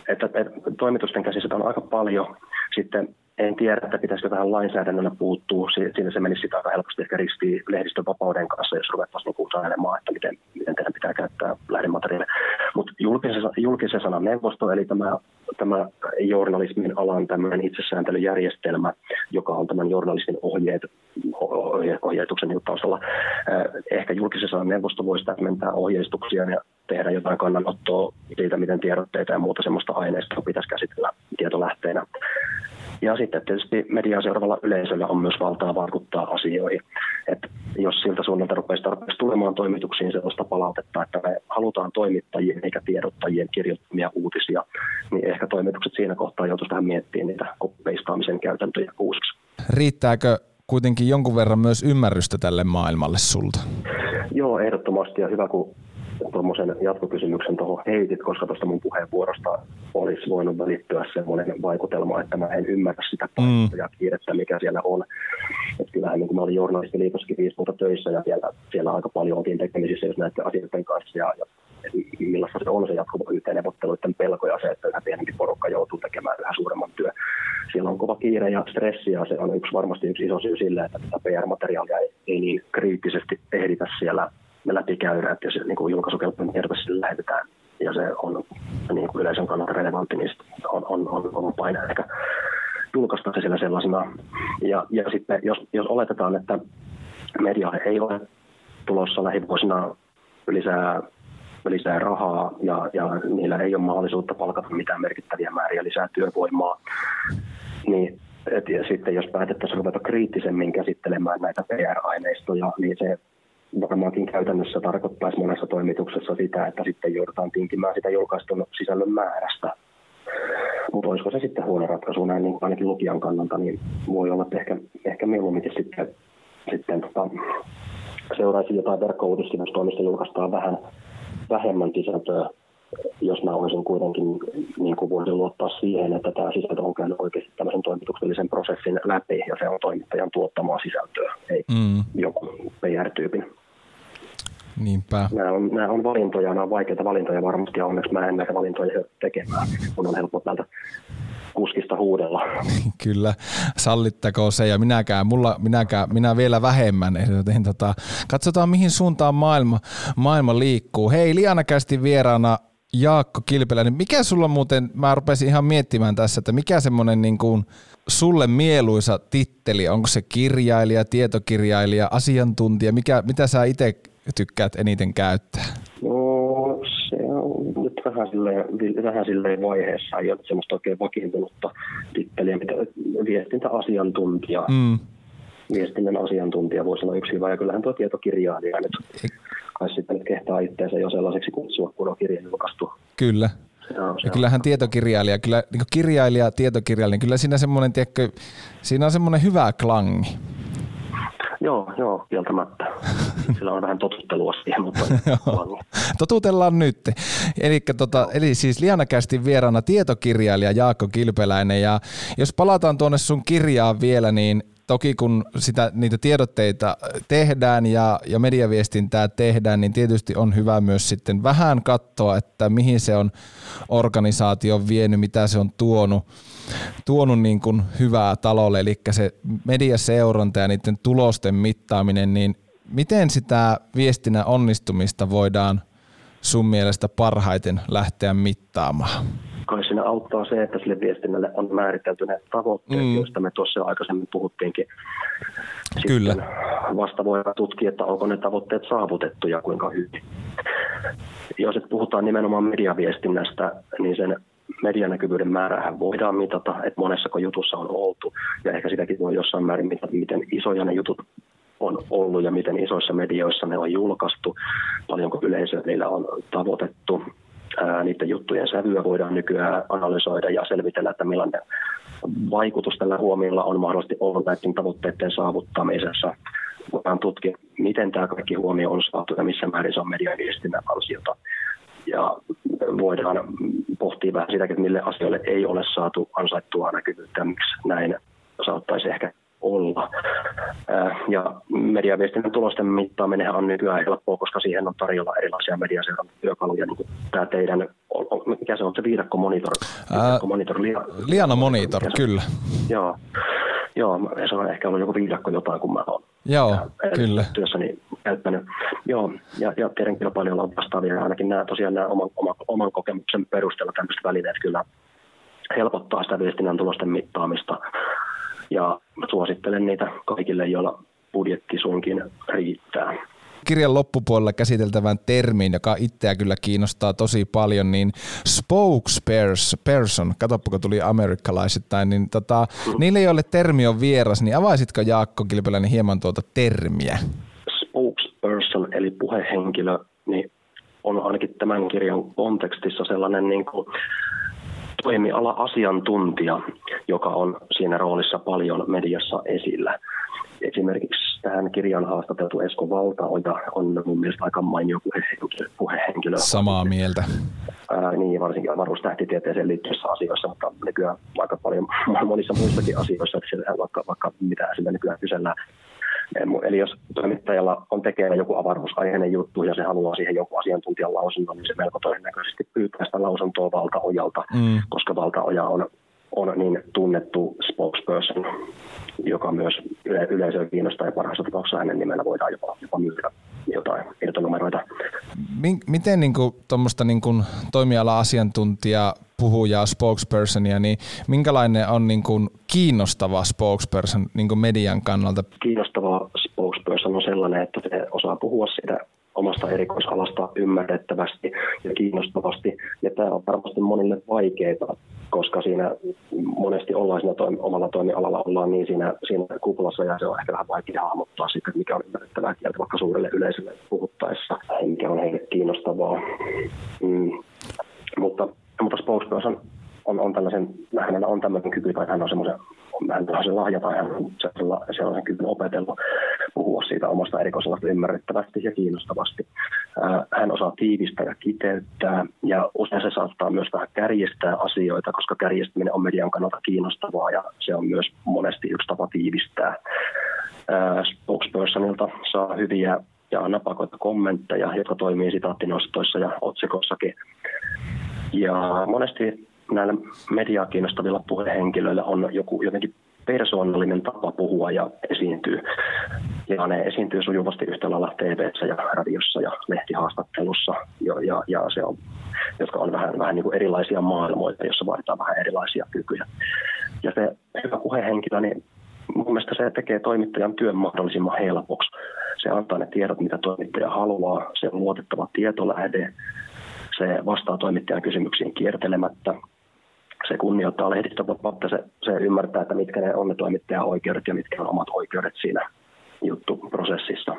että, että toimitusten käsissä on aika paljon. Sitten en tiedä, että pitäisikö tähän lainsäädännöllä puuttua. Siinä se menisi sitä aika helposti ehkä ristiin lehdistön vapauden kanssa, jos ruvettaisiin niin sanelemaan, että miten, miten teidän pitää käyttää lähdemateriaalia. Mutta julkisen, julkisen sanan neuvosto, eli tämä, tämä journalismin alan tämmöinen itsesääntelyjärjestelmä, joka on tämän journalistin ohjeet, ohje, ohjeetuksen taustalla. Ehkä julkisen sanan neuvosto voisi täsmentää ohjeistuksia ja tehdä jotain kannanottoa siitä, miten tiedotteita ja muuta sellaista aineistoa pitäisi käsitellä tietolähteenä. Ja sitten tietysti mediaa seuraavalla yleisöllä on myös valtaa vaikuttaa asioihin. että jos siltä suunnalta rupeisi tarpeeksi tulemaan toimituksiin sellaista palautetta, että me halutaan toimittajien eikä tiedottajien kirjoittamia uutisia, niin ehkä toimitukset siinä kohtaa joutuisi vähän miettimään niitä peistaamisen käytäntöjä uusiksi. Riittääkö kuitenkin jonkun verran myös ymmärrystä tälle maailmalle sulta? Joo, ehdottomasti ja hyvä, kun tuommoisen jatkokysymyksen tuohon heitit, koska tuosta mun puheenvuorosta olisi voinut välittyä semmoinen vaikutelma, että mä en ymmärrä sitä mm. ja kiirettä, mikä siellä on. Et kyllähän niin kun mä olin journalistiliitossakin viisi vuotta töissä ja siellä, siellä aika paljon oltiin tekemisissä just näiden asioiden kanssa ja, ja millaista se on se jatkuva yhteenneuvotteluiden pelko ja se, että yhä pienempi porukka joutuu tekemään yhä suuremman työ. Siellä on kova kiire ja stressi ja se on yksi, varmasti yksi iso syy sille, että tätä PR-materiaalia ei, ei niin kriittisesti ehditä siellä läpikäydä, että jos niin julkaisukelpoinen tieto sille lähetetään ja se on niin kuin yleisön kannalta relevantti, niin on, on, on, on paine ehkä julkaista se sillä sellaisena. Ja, ja sitten jos, jos oletetaan, että medialle ei ole tulossa lähivuosina lisää, lisää rahaa ja, ja niillä ei ole mahdollisuutta palkata mitään merkittäviä määriä lisää työvoimaa, niin et, ja sitten jos päätettäisiin ruveta kriittisemmin käsittelemään näitä PR-aineistoja, niin se varmaankin käytännössä tarkoittaisi monessa toimituksessa sitä, että sitten joudutaan tinkimään sitä julkaistun sisällön määrästä. Mutta olisiko se sitten huono ratkaisu näin niin ainakin lukijan kannalta, niin voi olla, että ehkä, ehkä mieluummin sitten, sitten tota, seuraisi jotain verkkouutissivustoimista julkaistaan vähän vähemmän sisältöä, jos mä olisin kuitenkin niin kuin voisin luottaa siihen, että tämä sisältö on käynyt oikeasti tämmöisen toimituksellisen prosessin läpi ja se on toimittajan tuottamaa sisältöä, ei mm. joku PR-tyypin. Niinpä. Nämä on, nämä on valintoja, nämä on vaikeita valintoja varmasti ja onneksi mä en näitä valintoja tekemään, kun on helppo täältä kuskista huudella. Kyllä, sallittako se ja minäkään, mulla, minäkään, minä vielä vähemmän. Joten tota, katsotaan mihin suuntaan maailma, maailma liikkuu. Hei, Liana kästi vieraana Jaakko Kilpelä, niin mikä sulla muuten, mä rupesin ihan miettimään tässä, että mikä semmoinen niin kuin sulle mieluisa titteli, onko se kirjailija, tietokirjailija, asiantuntija, mikä, mitä sä itse tykkäät eniten käyttää? No se on nyt vähän silleen, vähän silleen vaiheessa, ei ole semmoista oikein vakiintunutta titteliä, mitä viestintäasiantuntija. Mm. Viestinnän asiantuntija voisi olla yksi hyvä, ja kyllähän tuo tietokirjailija nyt kai sitten nyt kehtaa itseensä jo sellaiseksi kutsua, kun on kirja julkaistu. Kyllä. Ja kyllähän tietokirjailija, kyllä niin kirjailija, tietokirjailija, niin kyllä siinä semmoinen, tiedätkö, siinä on semmoinen hyvä klangi. Joo, kieltämättä. Sillä on vähän totuttelua siihen, mutta Totutellaan nyt. Eli, tota, eli siis Lianakästin vieraana tietokirjailija Jaakko Kilpeläinen. Ja jos palataan tuonne sun kirjaan vielä, niin toki kun sitä, niitä tiedotteita tehdään ja, ja mediaviestintää tehdään, niin tietysti on hyvä myös sitten vähän katsoa, että mihin se on organisaatio vienyt, mitä se on tuonut, tuonut niin kuin hyvää talolle, eli se mediaseuranta ja niiden tulosten mittaaminen, niin miten sitä viestinnän onnistumista voidaan sun mielestä parhaiten lähteä mittaamaan? Kai siinä auttaa se, että sille viestinnälle on määritelty ne tavoitteet, mm. joista me tuossa jo aikaisemmin puhuttiinkin. Kyllä. vasta voidaan tutkia, että onko ne tavoitteet saavutettu ja kuinka hyvin. Jos et puhutaan nimenomaan mediaviestinnästä, niin sen medianäkyvyyden määrähän voidaan mitata, että monessako jutussa on oltu. Ja ehkä sitäkin voi jossain määrin mitata, miten isoja ne jutut on ollut ja miten isoissa medioissa ne on julkaistu, paljonko yleisöä niillä on tavoitettu niiden juttujen sävyä voidaan nykyään analysoida ja selvitellä, että millainen vaikutus tällä huomiolla on mahdollisesti ollut näiden tavoitteiden saavuttamisessa. Voidaan tutkia, miten tämä kaikki huomio on saatu ja missä määrin se on mediaviestinnän ansiota. Ja voidaan pohtia vähän sitäkin, että mille asioille ei ole saatu ansaittua näkyvyyttä miksi näin saattaisi ehkä olla. Ja mediaviestinnän tulosten mittaaminen on nykyään helppoa, koska siihen on tarjolla erilaisia mediaseurantatyökaluja. Niin tämä teidän, mikä se on se viidakko monitor? Viidakko monitor lia, Liana monitor, kyllä. Joo. Joo, se on ehkä ollut joku viidakko jotain, kun mä oon Joo, kyllä. työssäni käyttänyt. Joo, ja, ja teidän kilpailijoilla on vastaavia, ainakin nämä tosiaan nämä oman, oman, oman kokemuksen perusteella tämmöiset välineet kyllä helpottaa sitä viestinnän tulosten mittaamista ja suosittelen niitä kaikille, joilla budjetti sunkin riittää. Kirjan loppupuolella käsiteltävän termiin, joka itseä kyllä kiinnostaa tosi paljon, niin spokesperson, katsoppa tuli amerikkalaisittain, niin tota, mm. niille, joille termi on vieras, niin avaisitko Jaakko Kilpeläinen hieman tuota termiä? Spokesperson, eli puhehenkilö, niin on ainakin tämän kirjan kontekstissa sellainen niin kuin toimiala-asiantuntija, joka on siinä roolissa paljon mediassa esillä. Esimerkiksi tähän kirjan haastateltu Esko Valtaoja on mun mielestä aika mainio puhehenkilö. puhehenkilö. Samaa mieltä. Ää, niin, varsinkin avaruustähtitieteeseen liittyvissä asioissa, mutta nykyään aika paljon monissa muissakin asioissa, että vaikka, vaikka mitä sillä nykyään kysellään Eli jos toimittajalla on tekeillä joku avaruusaiheinen juttu ja se haluaa siihen joku asiantuntijan lausunnon, niin se melko todennäköisesti pyytää sitä lausuntoa valtaojalta, mm. koska valtaoja on, on niin tunnettu spokesperson, joka myös yle- yleisöä kiinnostaa ja parhaassa tapauksessa hänen nimellä voidaan jopa, jopa myydä jotain irtonumeroita. Miten niin kuin, niin kuin toimiala-asiantuntija puhujaa, spokespersonia, niin minkälainen on niin kuin kiinnostava spokesperson niin kuin median kannalta? Kiinnostava on sellainen, että se osaa puhua siitä omasta erikoisalasta ymmärrettävästi ja kiinnostavasti. Ja tämä on varmasti monille vaikeaa, koska siinä monesti ollaan siinä toimi, omalla toimialalla, ollaan niin siinä, siinä kuplassa ja se on ehkä vähän vaikea hahmottaa sitten, mikä on ymmärrettävää kieltä vaikka suurelle yleisölle puhuttaessa, mikä on heille kiinnostavaa. Mm. Mutta, mutta spokesperson on, on tällaisen, hänellä on tämmöinen kyky tai hän on semmoisen hän on se lahja tai hän on sellaisen kyvyn opetellut puhua siitä omasta erikoisalasta ymmärrettävästi ja kiinnostavasti. Hän osaa tiivistää ja kiteyttää ja usein se saattaa myös vähän kärjistää asioita, koska kärjistäminen on median kannalta kiinnostavaa ja se on myös monesti yksi tapa tiivistää. Spokespersonilta saa hyviä ja napakoita kommentteja, jotka toimii sitaattinostoissa ja otsikossakin. Ja monesti näillä mediaa kiinnostavilla puhehenkilöillä on joku jotenkin persoonallinen tapa puhua ja esiintyy. Ja ne esiintyy sujuvasti yhtä lailla tv ja radiossa ja lehtihaastattelussa, ja, ja, ja se on, jotka on vähän, vähän niin kuin erilaisia maailmoita, jossa vaaditaan vähän erilaisia kykyjä. Ja se hyvä puhehenkilö, niin mun mielestä se tekee toimittajan työn mahdollisimman helpoksi. Se antaa ne tiedot, mitä toimittaja haluaa, se on luotettava tietolähde, se vastaa toimittajan kysymyksiin kiertelemättä, se kunnioittaa lehdistövapautta, se, se ymmärtää, että mitkä ne on ne toimittajan oikeudet ja mitkä on omat oikeudet siinä juttuprosessissa.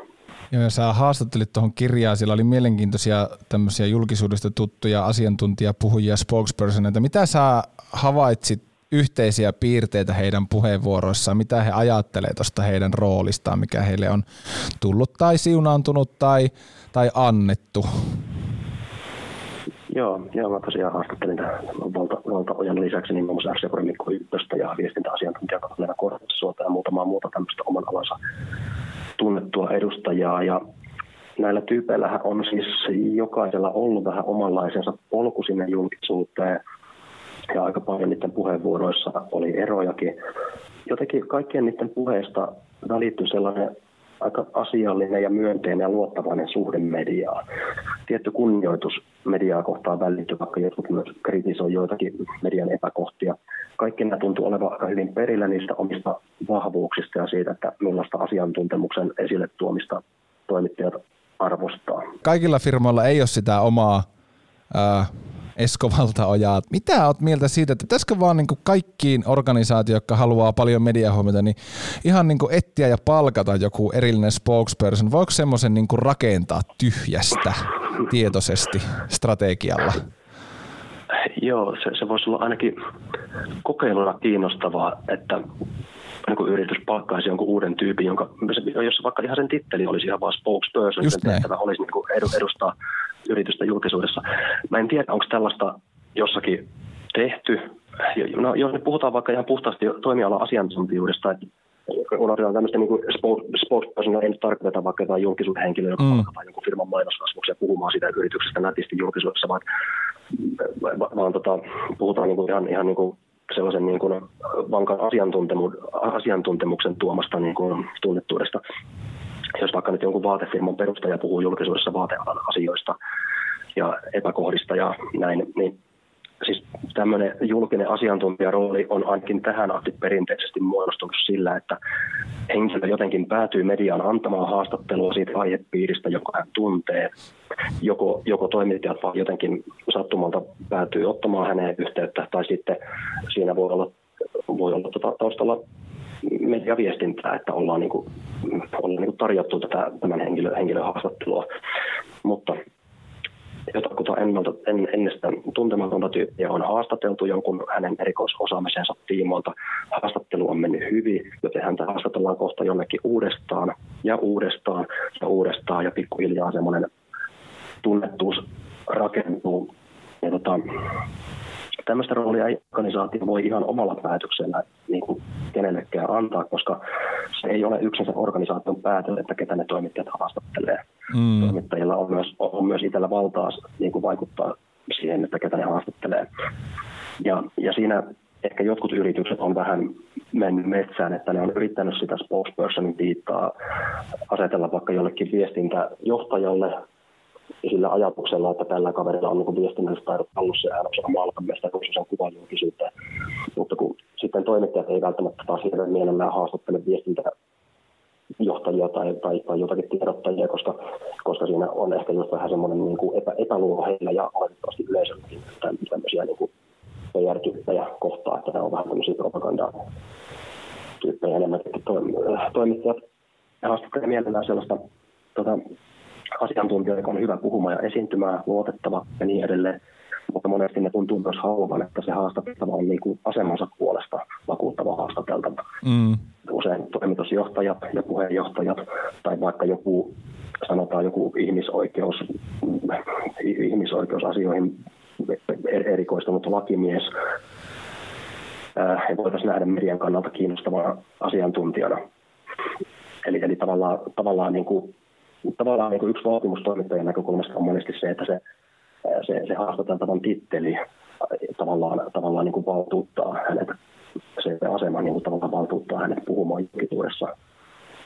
Joo, ja sä haastattelit tuohon kirjaan, siellä oli mielenkiintoisia tämmöisiä julkisuudesta tuttuja asiantuntijapuhujia, spokespersoneita. Mitä sä havaitsit yhteisiä piirteitä heidän puheenvuoroissaan, mitä he ajattelee tuosta heidän roolistaan, mikä heille on tullut tai siunaantunut tai, tai annettu? Joo, joo mä tosiaan haastattelin valta, valtaojan lisäksi niin muun muassa RC Mikko Ykköstä ja viestintäasiantuntija Katleena Kortsuota ja muutamaa muuta tämmöistä oman alansa tunnettua edustajaa. Ja näillä tyypeillähän on siis jokaisella ollut vähän omanlaisensa polku sinne julkisuuteen ja aika paljon niiden puheenvuoroissa oli erojakin. Jotenkin kaikkien niiden puheista välittyi sellainen aika asiallinen ja myönteinen ja luottavainen suhde mediaan. Tietty kunnioitus mediaa kohtaan välittyy, vaikka jotkut myös kritisoi joitakin median epäkohtia. Kaikki nämä tuntuu olevan aika hyvin perillä niistä omista vahvuuksista ja siitä, että millaista asiantuntemuksen esille tuomista toimittajat arvostaa. Kaikilla firmoilla ei ole sitä omaa äh, Esko Valtaojaa. Mitä oot mieltä siitä, että pitäisikö vaan niin kaikkiin organisaatioihin, jotka haluaa paljon mediahuomiota, niin ihan niin etsiä ja palkata joku erillinen spokesperson? Voiko semmoisen niin rakentaa tyhjästä tietoisesti strategialla? Joo, se, se voisi olla ainakin kokeiluna kiinnostavaa, että niin kuin yritys palkkaisi jonkun uuden tyypin, jonka, jos vaikka ihan sen titteli olisi ihan vaan spokesperson, Just sen tehtävä olisi niin edustaa yritystä julkisuudessa. Mä en tiedä, onko tällaista jossakin tehty. No, jos nyt puhutaan vaikka ihan puhtaasti toimiala-asiantuntijuudesta, että unohdetaan tämmöistä niin spokespersona, ei nyt tarkoiteta vaikka jotain julkisuuden henkilöä, joka mm. palkataan jonkun firman mainoskasvuksia puhumaan siitä yrityksestä nätisti julkisuudessa, vaan, vaan tota, puhutaan niin kuin ihan, ihan niin kuin sellaisen niin kuin vankan asiantuntemuksen tuomasta niin kuin tunnettuudesta. Jos vaikka nyt jonkun vaatefirman perustaja puhuu julkisuudessa vaatealan asioista ja epäkohdista ja näin, niin siis tämmöinen julkinen asiantuntijarooli on ainakin tähän asti perinteisesti muodostunut sillä, että henkilö jotenkin päätyy mediaan antamaan haastattelua siitä aihepiiristä, joka hän tuntee. Joko, joko toimittajat vaan jotenkin sattumalta päätyy ottamaan häneen yhteyttä, tai sitten siinä voi olla, voi olla tuota taustalla mediaviestintää, että ollaan, niin kuin, ollaan niin kuin tarjottu tätä, tämän henkilö, henkilön haastattelua. Mutta jotakuta ennalta, en, ennestään tuntematonta tyyppiä on haastateltu jonkun hänen erikoisosaamisensa tiimoilta. Haastattelu on mennyt hyvin, joten häntä haastatellaan kohta jonnekin uudestaan ja uudestaan ja uudestaan ja pikkuhiljaa semmoinen tunnettuus rakentuu. Ja tota, tämmöistä roolia ei organisaatio voi ihan omalla päätöksellä niin kuin kenellekään antaa, koska se ei ole yksin sen organisaation päätös, että ketä ne toimittajat haastattelee. Mm. Toimittajilla on myös, on myös itsellä valtaa niin kuin vaikuttaa siihen, että ketä ne haastattelee. Ja, ja siinä ehkä jotkut yritykset on vähän mennyt metsään, että ne on yrittänyt sitä spokespersonin tiittaa asetella vaikka jollekin viestintäjohtajalle sillä ajatuksella, että tällä kaverilla on niin viestinnälliset taidot hallussa ja hän osaa maalata sen kuvan julkisuuteen. Mutta kun sitten toimittajat ei välttämättä taas hirveän mielellään haastattele viestintä, johtajia tai, tai, tai jotakin tiedottajia, koska, koska siinä on ehkä just vähän semmoinen niin kuin epä, epäluulo heillä ja oletettavasti yleisölläkin tämmöisiä niin kuin PR-tyyppejä kohtaa, että ne on vähän tämmöisiä propagandaa tyyppejä enemmänkin toimittajat haastattelee mielellään sellaista tota, asiantuntija, joka on hyvä puhumaan ja esiintymään, luotettava ja niin edelleen. Mutta monesti ne tuntuu myös haluavan, että se haastateltava on niin kuin asemansa puolesta vakuuttava haastateltava. Mm. Usein toimitusjohtajat ja puheenjohtajat tai vaikka joku, sanotaan joku ihmisoikeus, ihmisoikeusasioihin erikoistunut lakimies, he voitaisiin nähdä median kannalta kiinnostavana asiantuntijana. Eli, eli tavallaan, tavallaan niin kuin tavallaan niin yksi vaatimus toimittajan näkökulmasta on monesti se, että se, se, se haastateltavan titteli tavallaan, tavallaan niin kuin valtuuttaa hänet, se asema niin kuin tavallaan valtuuttaa hänet puhumaan julkisuudessa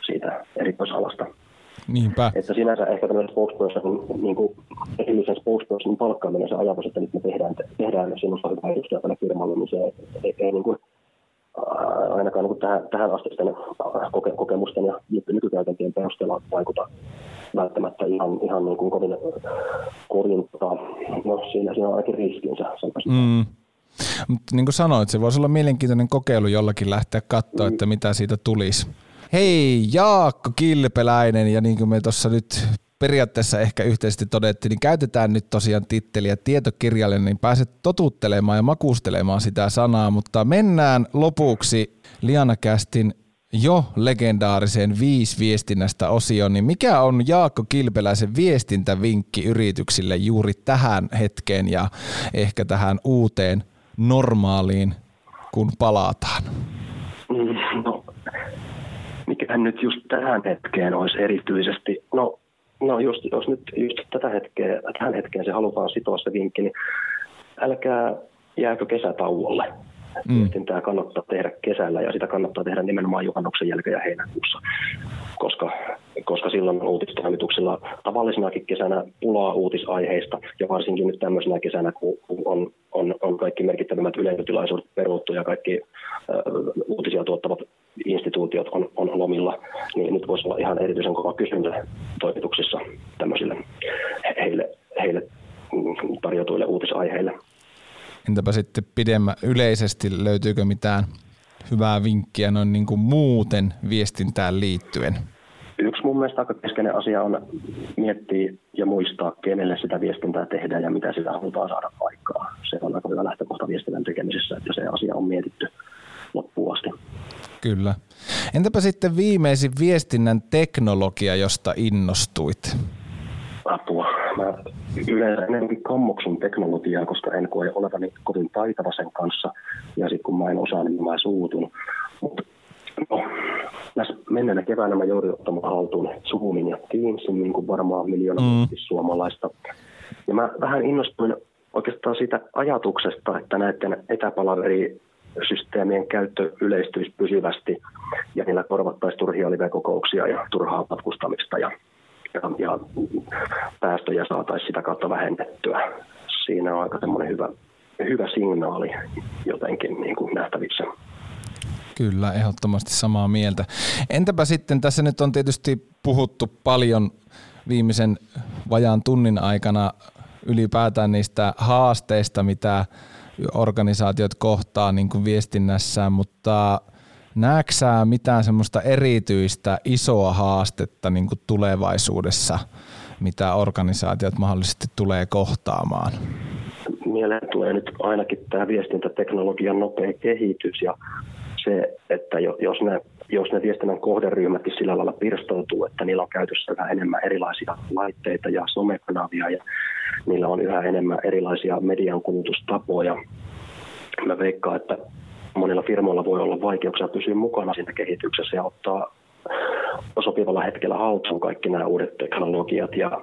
siitä erikoisalasta. Niinpä. Että sinänsä ehkä tämmöinen spokesperson, niin kuin erillisen spokespersonin palkkaaminen, se ajatus, että nyt me tehdään, tehdään sinusta hyvää edustajaa tälle firmalle, niin se ei, ei niin kuin, ainakaan niin tähän, tähän astisten koke, kokemusten ja nykykäytäntien perusteella vaikuta välttämättä ihan, ihan niin kuin kovin, kovin tota, no siinä, siinä on ainakin riskinsä. Mm. Mutta niin kuin sanoit, se voisi olla mielenkiintoinen kokeilu jollakin lähteä katsoa, mm. että mitä siitä tulisi. Hei Jaakko Kilpeläinen ja niin kuin me tuossa nyt periaatteessa ehkä yhteisesti todettiin, niin käytetään nyt tosiaan titteliä tietokirjallinen, niin pääset totuttelemaan ja makustelemaan sitä sanaa, mutta mennään lopuksi Lianakästin jo legendaariseen viisi viestinnästä osioon, niin mikä on Jaakko Kilpeläisen viestintävinkki yrityksille juuri tähän hetkeen ja ehkä tähän uuteen normaaliin, kun palataan? No, mikähän nyt just tähän hetkeen olisi erityisesti, no No just, jos nyt just tätä hetkeä, tähän hetkeen se halutaan sitoa se vinkki, niin älkää jääkö kesätauolle. Mm. Tämä kannattaa tehdä kesällä ja sitä kannattaa tehdä nimenomaan juhannuksen jälkeen ja heinäkuussa, koska, koska silloin on uutistoimituksilla tavallisenakin kesänä pulaa uutisaiheista ja varsinkin nyt tämmöisenä kesänä, kun on, on, on kaikki merkittävimmät yleisötilaisuudet peruttu ja kaikki uh, uutisia tuottavat instituutiot on, on lomilla, niin nyt voisi olla ihan erityisen kova kysyntä toimituksissa tämmöisille heille, heille tarjotuille uutisaiheille. Entäpä sitten pidemmä yleisesti, löytyykö mitään hyvää vinkkiä noin niin kuin muuten viestintään liittyen? Yksi mun mielestä aika keskeinen asia on miettiä ja muistaa, kenelle sitä viestintää tehdään ja mitä sitä halutaan saada aikaa. Se on aika hyvä lähtökohta viestinnän tekemisessä, että se asia on mietitty loppuun asti. Kyllä. Entäpä sitten viimeisin viestinnän teknologia, josta innostuit? Apua. Mä yleensä enemmänkin kammoksun teknologiaa, koska en koe olevani kovin taitava sen kanssa. Ja sitten kun mä en osaa, niin mä suutun. Mutta no, tässä menneenä keväänä mä joudun ottamaan haltuun Zoomin ja Teamsin, niin kuin varmaan miljoona mm. suomalaista. Ja mä vähän innostuin oikeastaan siitä ajatuksesta, että näiden etäpalaveri systeemien käyttö yleistyisi pysyvästi ja niillä korvattaisiin turhia live-kokouksia ja turhaa matkustamista ja, ja, ja päästöjä saataisiin sitä kautta vähennettyä. Siinä on aika semmoinen hyvä, hyvä signaali jotenkin niin kuin nähtävissä. Kyllä, ehdottomasti samaa mieltä. Entäpä sitten, tässä nyt on tietysti puhuttu paljon viimeisen vajaan tunnin aikana ylipäätään niistä haasteista, mitä organisaatiot kohtaa niin kuin viestinnässään, mutta näetkö mitään semmoista erityistä isoa haastetta niin kuin tulevaisuudessa, mitä organisaatiot mahdollisesti tulee kohtaamaan? Mieleen tulee nyt ainakin tämä viestintäteknologian nopea kehitys ja se, että jos ne, jos ne viestinnän kohderyhmätkin sillä lailla pirstoutuu, että niillä on käytössä vähän enemmän erilaisia laitteita ja somekanavia ja niillä on yhä enemmän erilaisia median kulutustapoja. Mä veikkaan, että monilla firmoilla voi olla vaikeuksia pysyä mukana siinä kehityksessä ja ottaa sopivalla hetkellä haltuun kaikki nämä uudet teknologiat. Ja,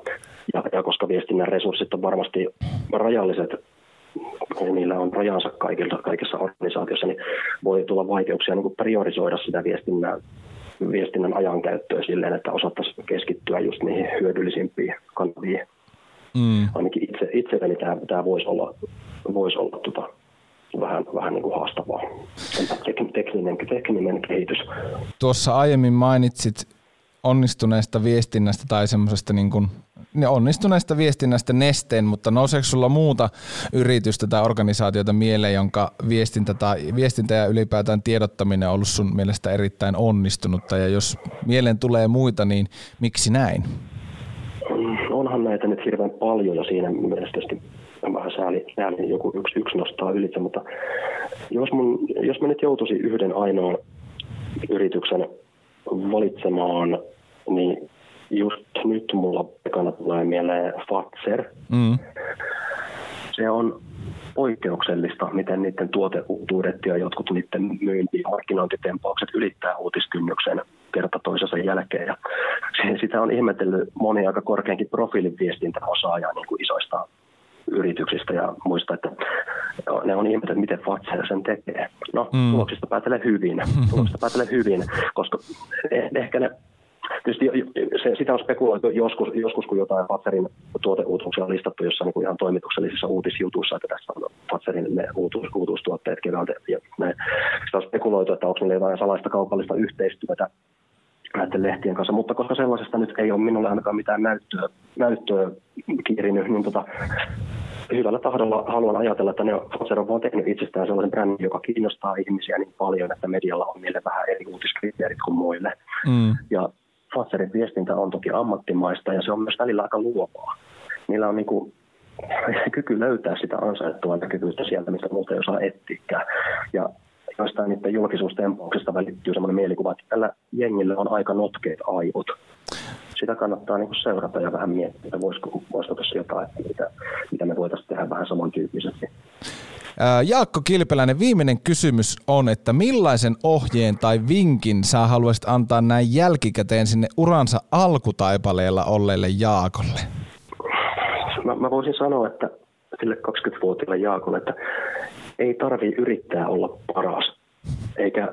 ja, ja koska viestinnän resurssit on varmasti rajalliset, niin niillä on rajansa kaikilta, kaikissa organisaatioissa, niin voi tulla vaikeuksia niin kuin priorisoida sitä viestinnän, viestinnän ajankäyttöä silleen, että osattaisiin keskittyä just niihin hyödyllisimpiin kanaviin Mm. Ainakin itse, itselleni tämä, tämä voisi olla, voisi olla tota, vähän, vähän niin kuin haastavaa. Tek, tekninen, tekninen kehitys. Tuossa aiemmin mainitsit onnistuneesta viestinnästä tai semmoisesta niin kuin, onnistuneesta viestinnästä nesteen, mutta nouseeko sulla muuta yritystä tai organisaatiota mieleen, jonka viestintä, tai, viestintä ja ylipäätään tiedottaminen on ollut sun mielestä erittäin onnistunutta ja jos mieleen tulee muita, niin miksi näin? Onhan näitä nyt hirveän paljon ja siinä mielestäni vähän sääli, sääli joku yksi, yksi nostaa ylitse, mutta jos, mun, jos mä nyt joutuisin yhden ainoan yrityksen valitsemaan, niin just nyt mulla ekana tulee mieleen Fatser. Mm. Se on poikkeuksellista, miten niiden tuoteuutuudet ja jotkut niiden myynti- ja markkinointitempaukset ylittää uutiskynnyksen kerta toisensa jälkeen. Ja sitä on ihmetellyt moni aika korkeankin profiilin viestintäosaaja niin kuin isoista yrityksistä ja muista, että ne on ihmetellyt, miten Fatser sen tekee. No, mm. tuloksista päätellä hyvin, tuloksista päätellä hyvin, koska eh, ehkä ne Tietysti se, sitä on spekuloitu joskus, joskus kun jotain Fatserin tuoteuutuksia on listattu jossain niin ihan toimituksellisissa uutisjutuissa, että tässä on Fatserin ne uutuus, uutuustuotteet keväältä. Ja sitä on spekuloitu, että onko niillä jotain salaista kaupallista yhteistyötä näiden lehtien kanssa, mutta koska sellaisesta nyt ei ole minulle ainakaan mitään näyttöä, näyttöä kiirinyt, niin tota, hyvällä tahdolla haluan ajatella, että ne Fatser on vaan tehnyt itsestään sellaisen brändin, joka kiinnostaa ihmisiä niin paljon, että medialla on niille vähän eri uutiskriteerit kuin muille. Mm. Ja Fatserin viestintä on toki ammattimaista ja se on myös välillä aika luovaa. Niillä on niin kuin kyky löytää sitä ansaittua näkyvyyttä sieltä, mistä muuta ei osaa etsiäkään. Ja joistain niiden julkisuustempauksista välittyy sellainen mielikuva, että tällä jengillä on aika notkeet aivot. Sitä kannattaa niin seurata ja vähän miettiä, että voisiko, voisiko tässä jotain, mitä, mitä me voitaisiin tehdä vähän samantyyppisesti. Jaakko Kilpeläinen, viimeinen kysymys on, että millaisen ohjeen tai vinkin sä haluaisit antaa näin jälkikäteen sinne uransa alkutaipaleella olleelle Jaakolle? Mä, mä voisin sanoa, että sille 20-vuotiaalle Jaakolle, että ei tarvi yrittää olla paras, eikä,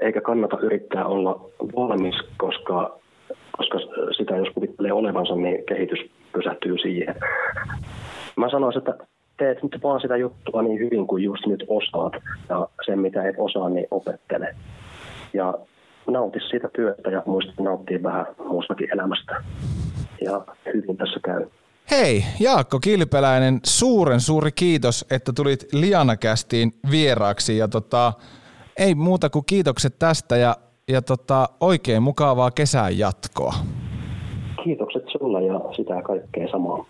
eikä kannata yrittää olla valmis, koska, koska sitä jos kuvittelee olevansa, niin kehitys pysähtyy siihen. Mä sanoisin, että teet nyt vaan sitä juttua niin hyvin kuin just nyt osaat, ja sen mitä et osaa, niin opettele. Ja nauti siitä työstä ja muista nauttia vähän muustakin elämästä. Ja hyvin tässä käy. Hei, Jaakko Kilpeläinen, suuren suuri kiitos, että tulit Lianakästiin vieraaksi ja tota, ei muuta kuin kiitokset tästä ja, ja tota, oikein mukavaa kesän jatkoa. Kiitokset sulle ja sitä kaikkea samaa.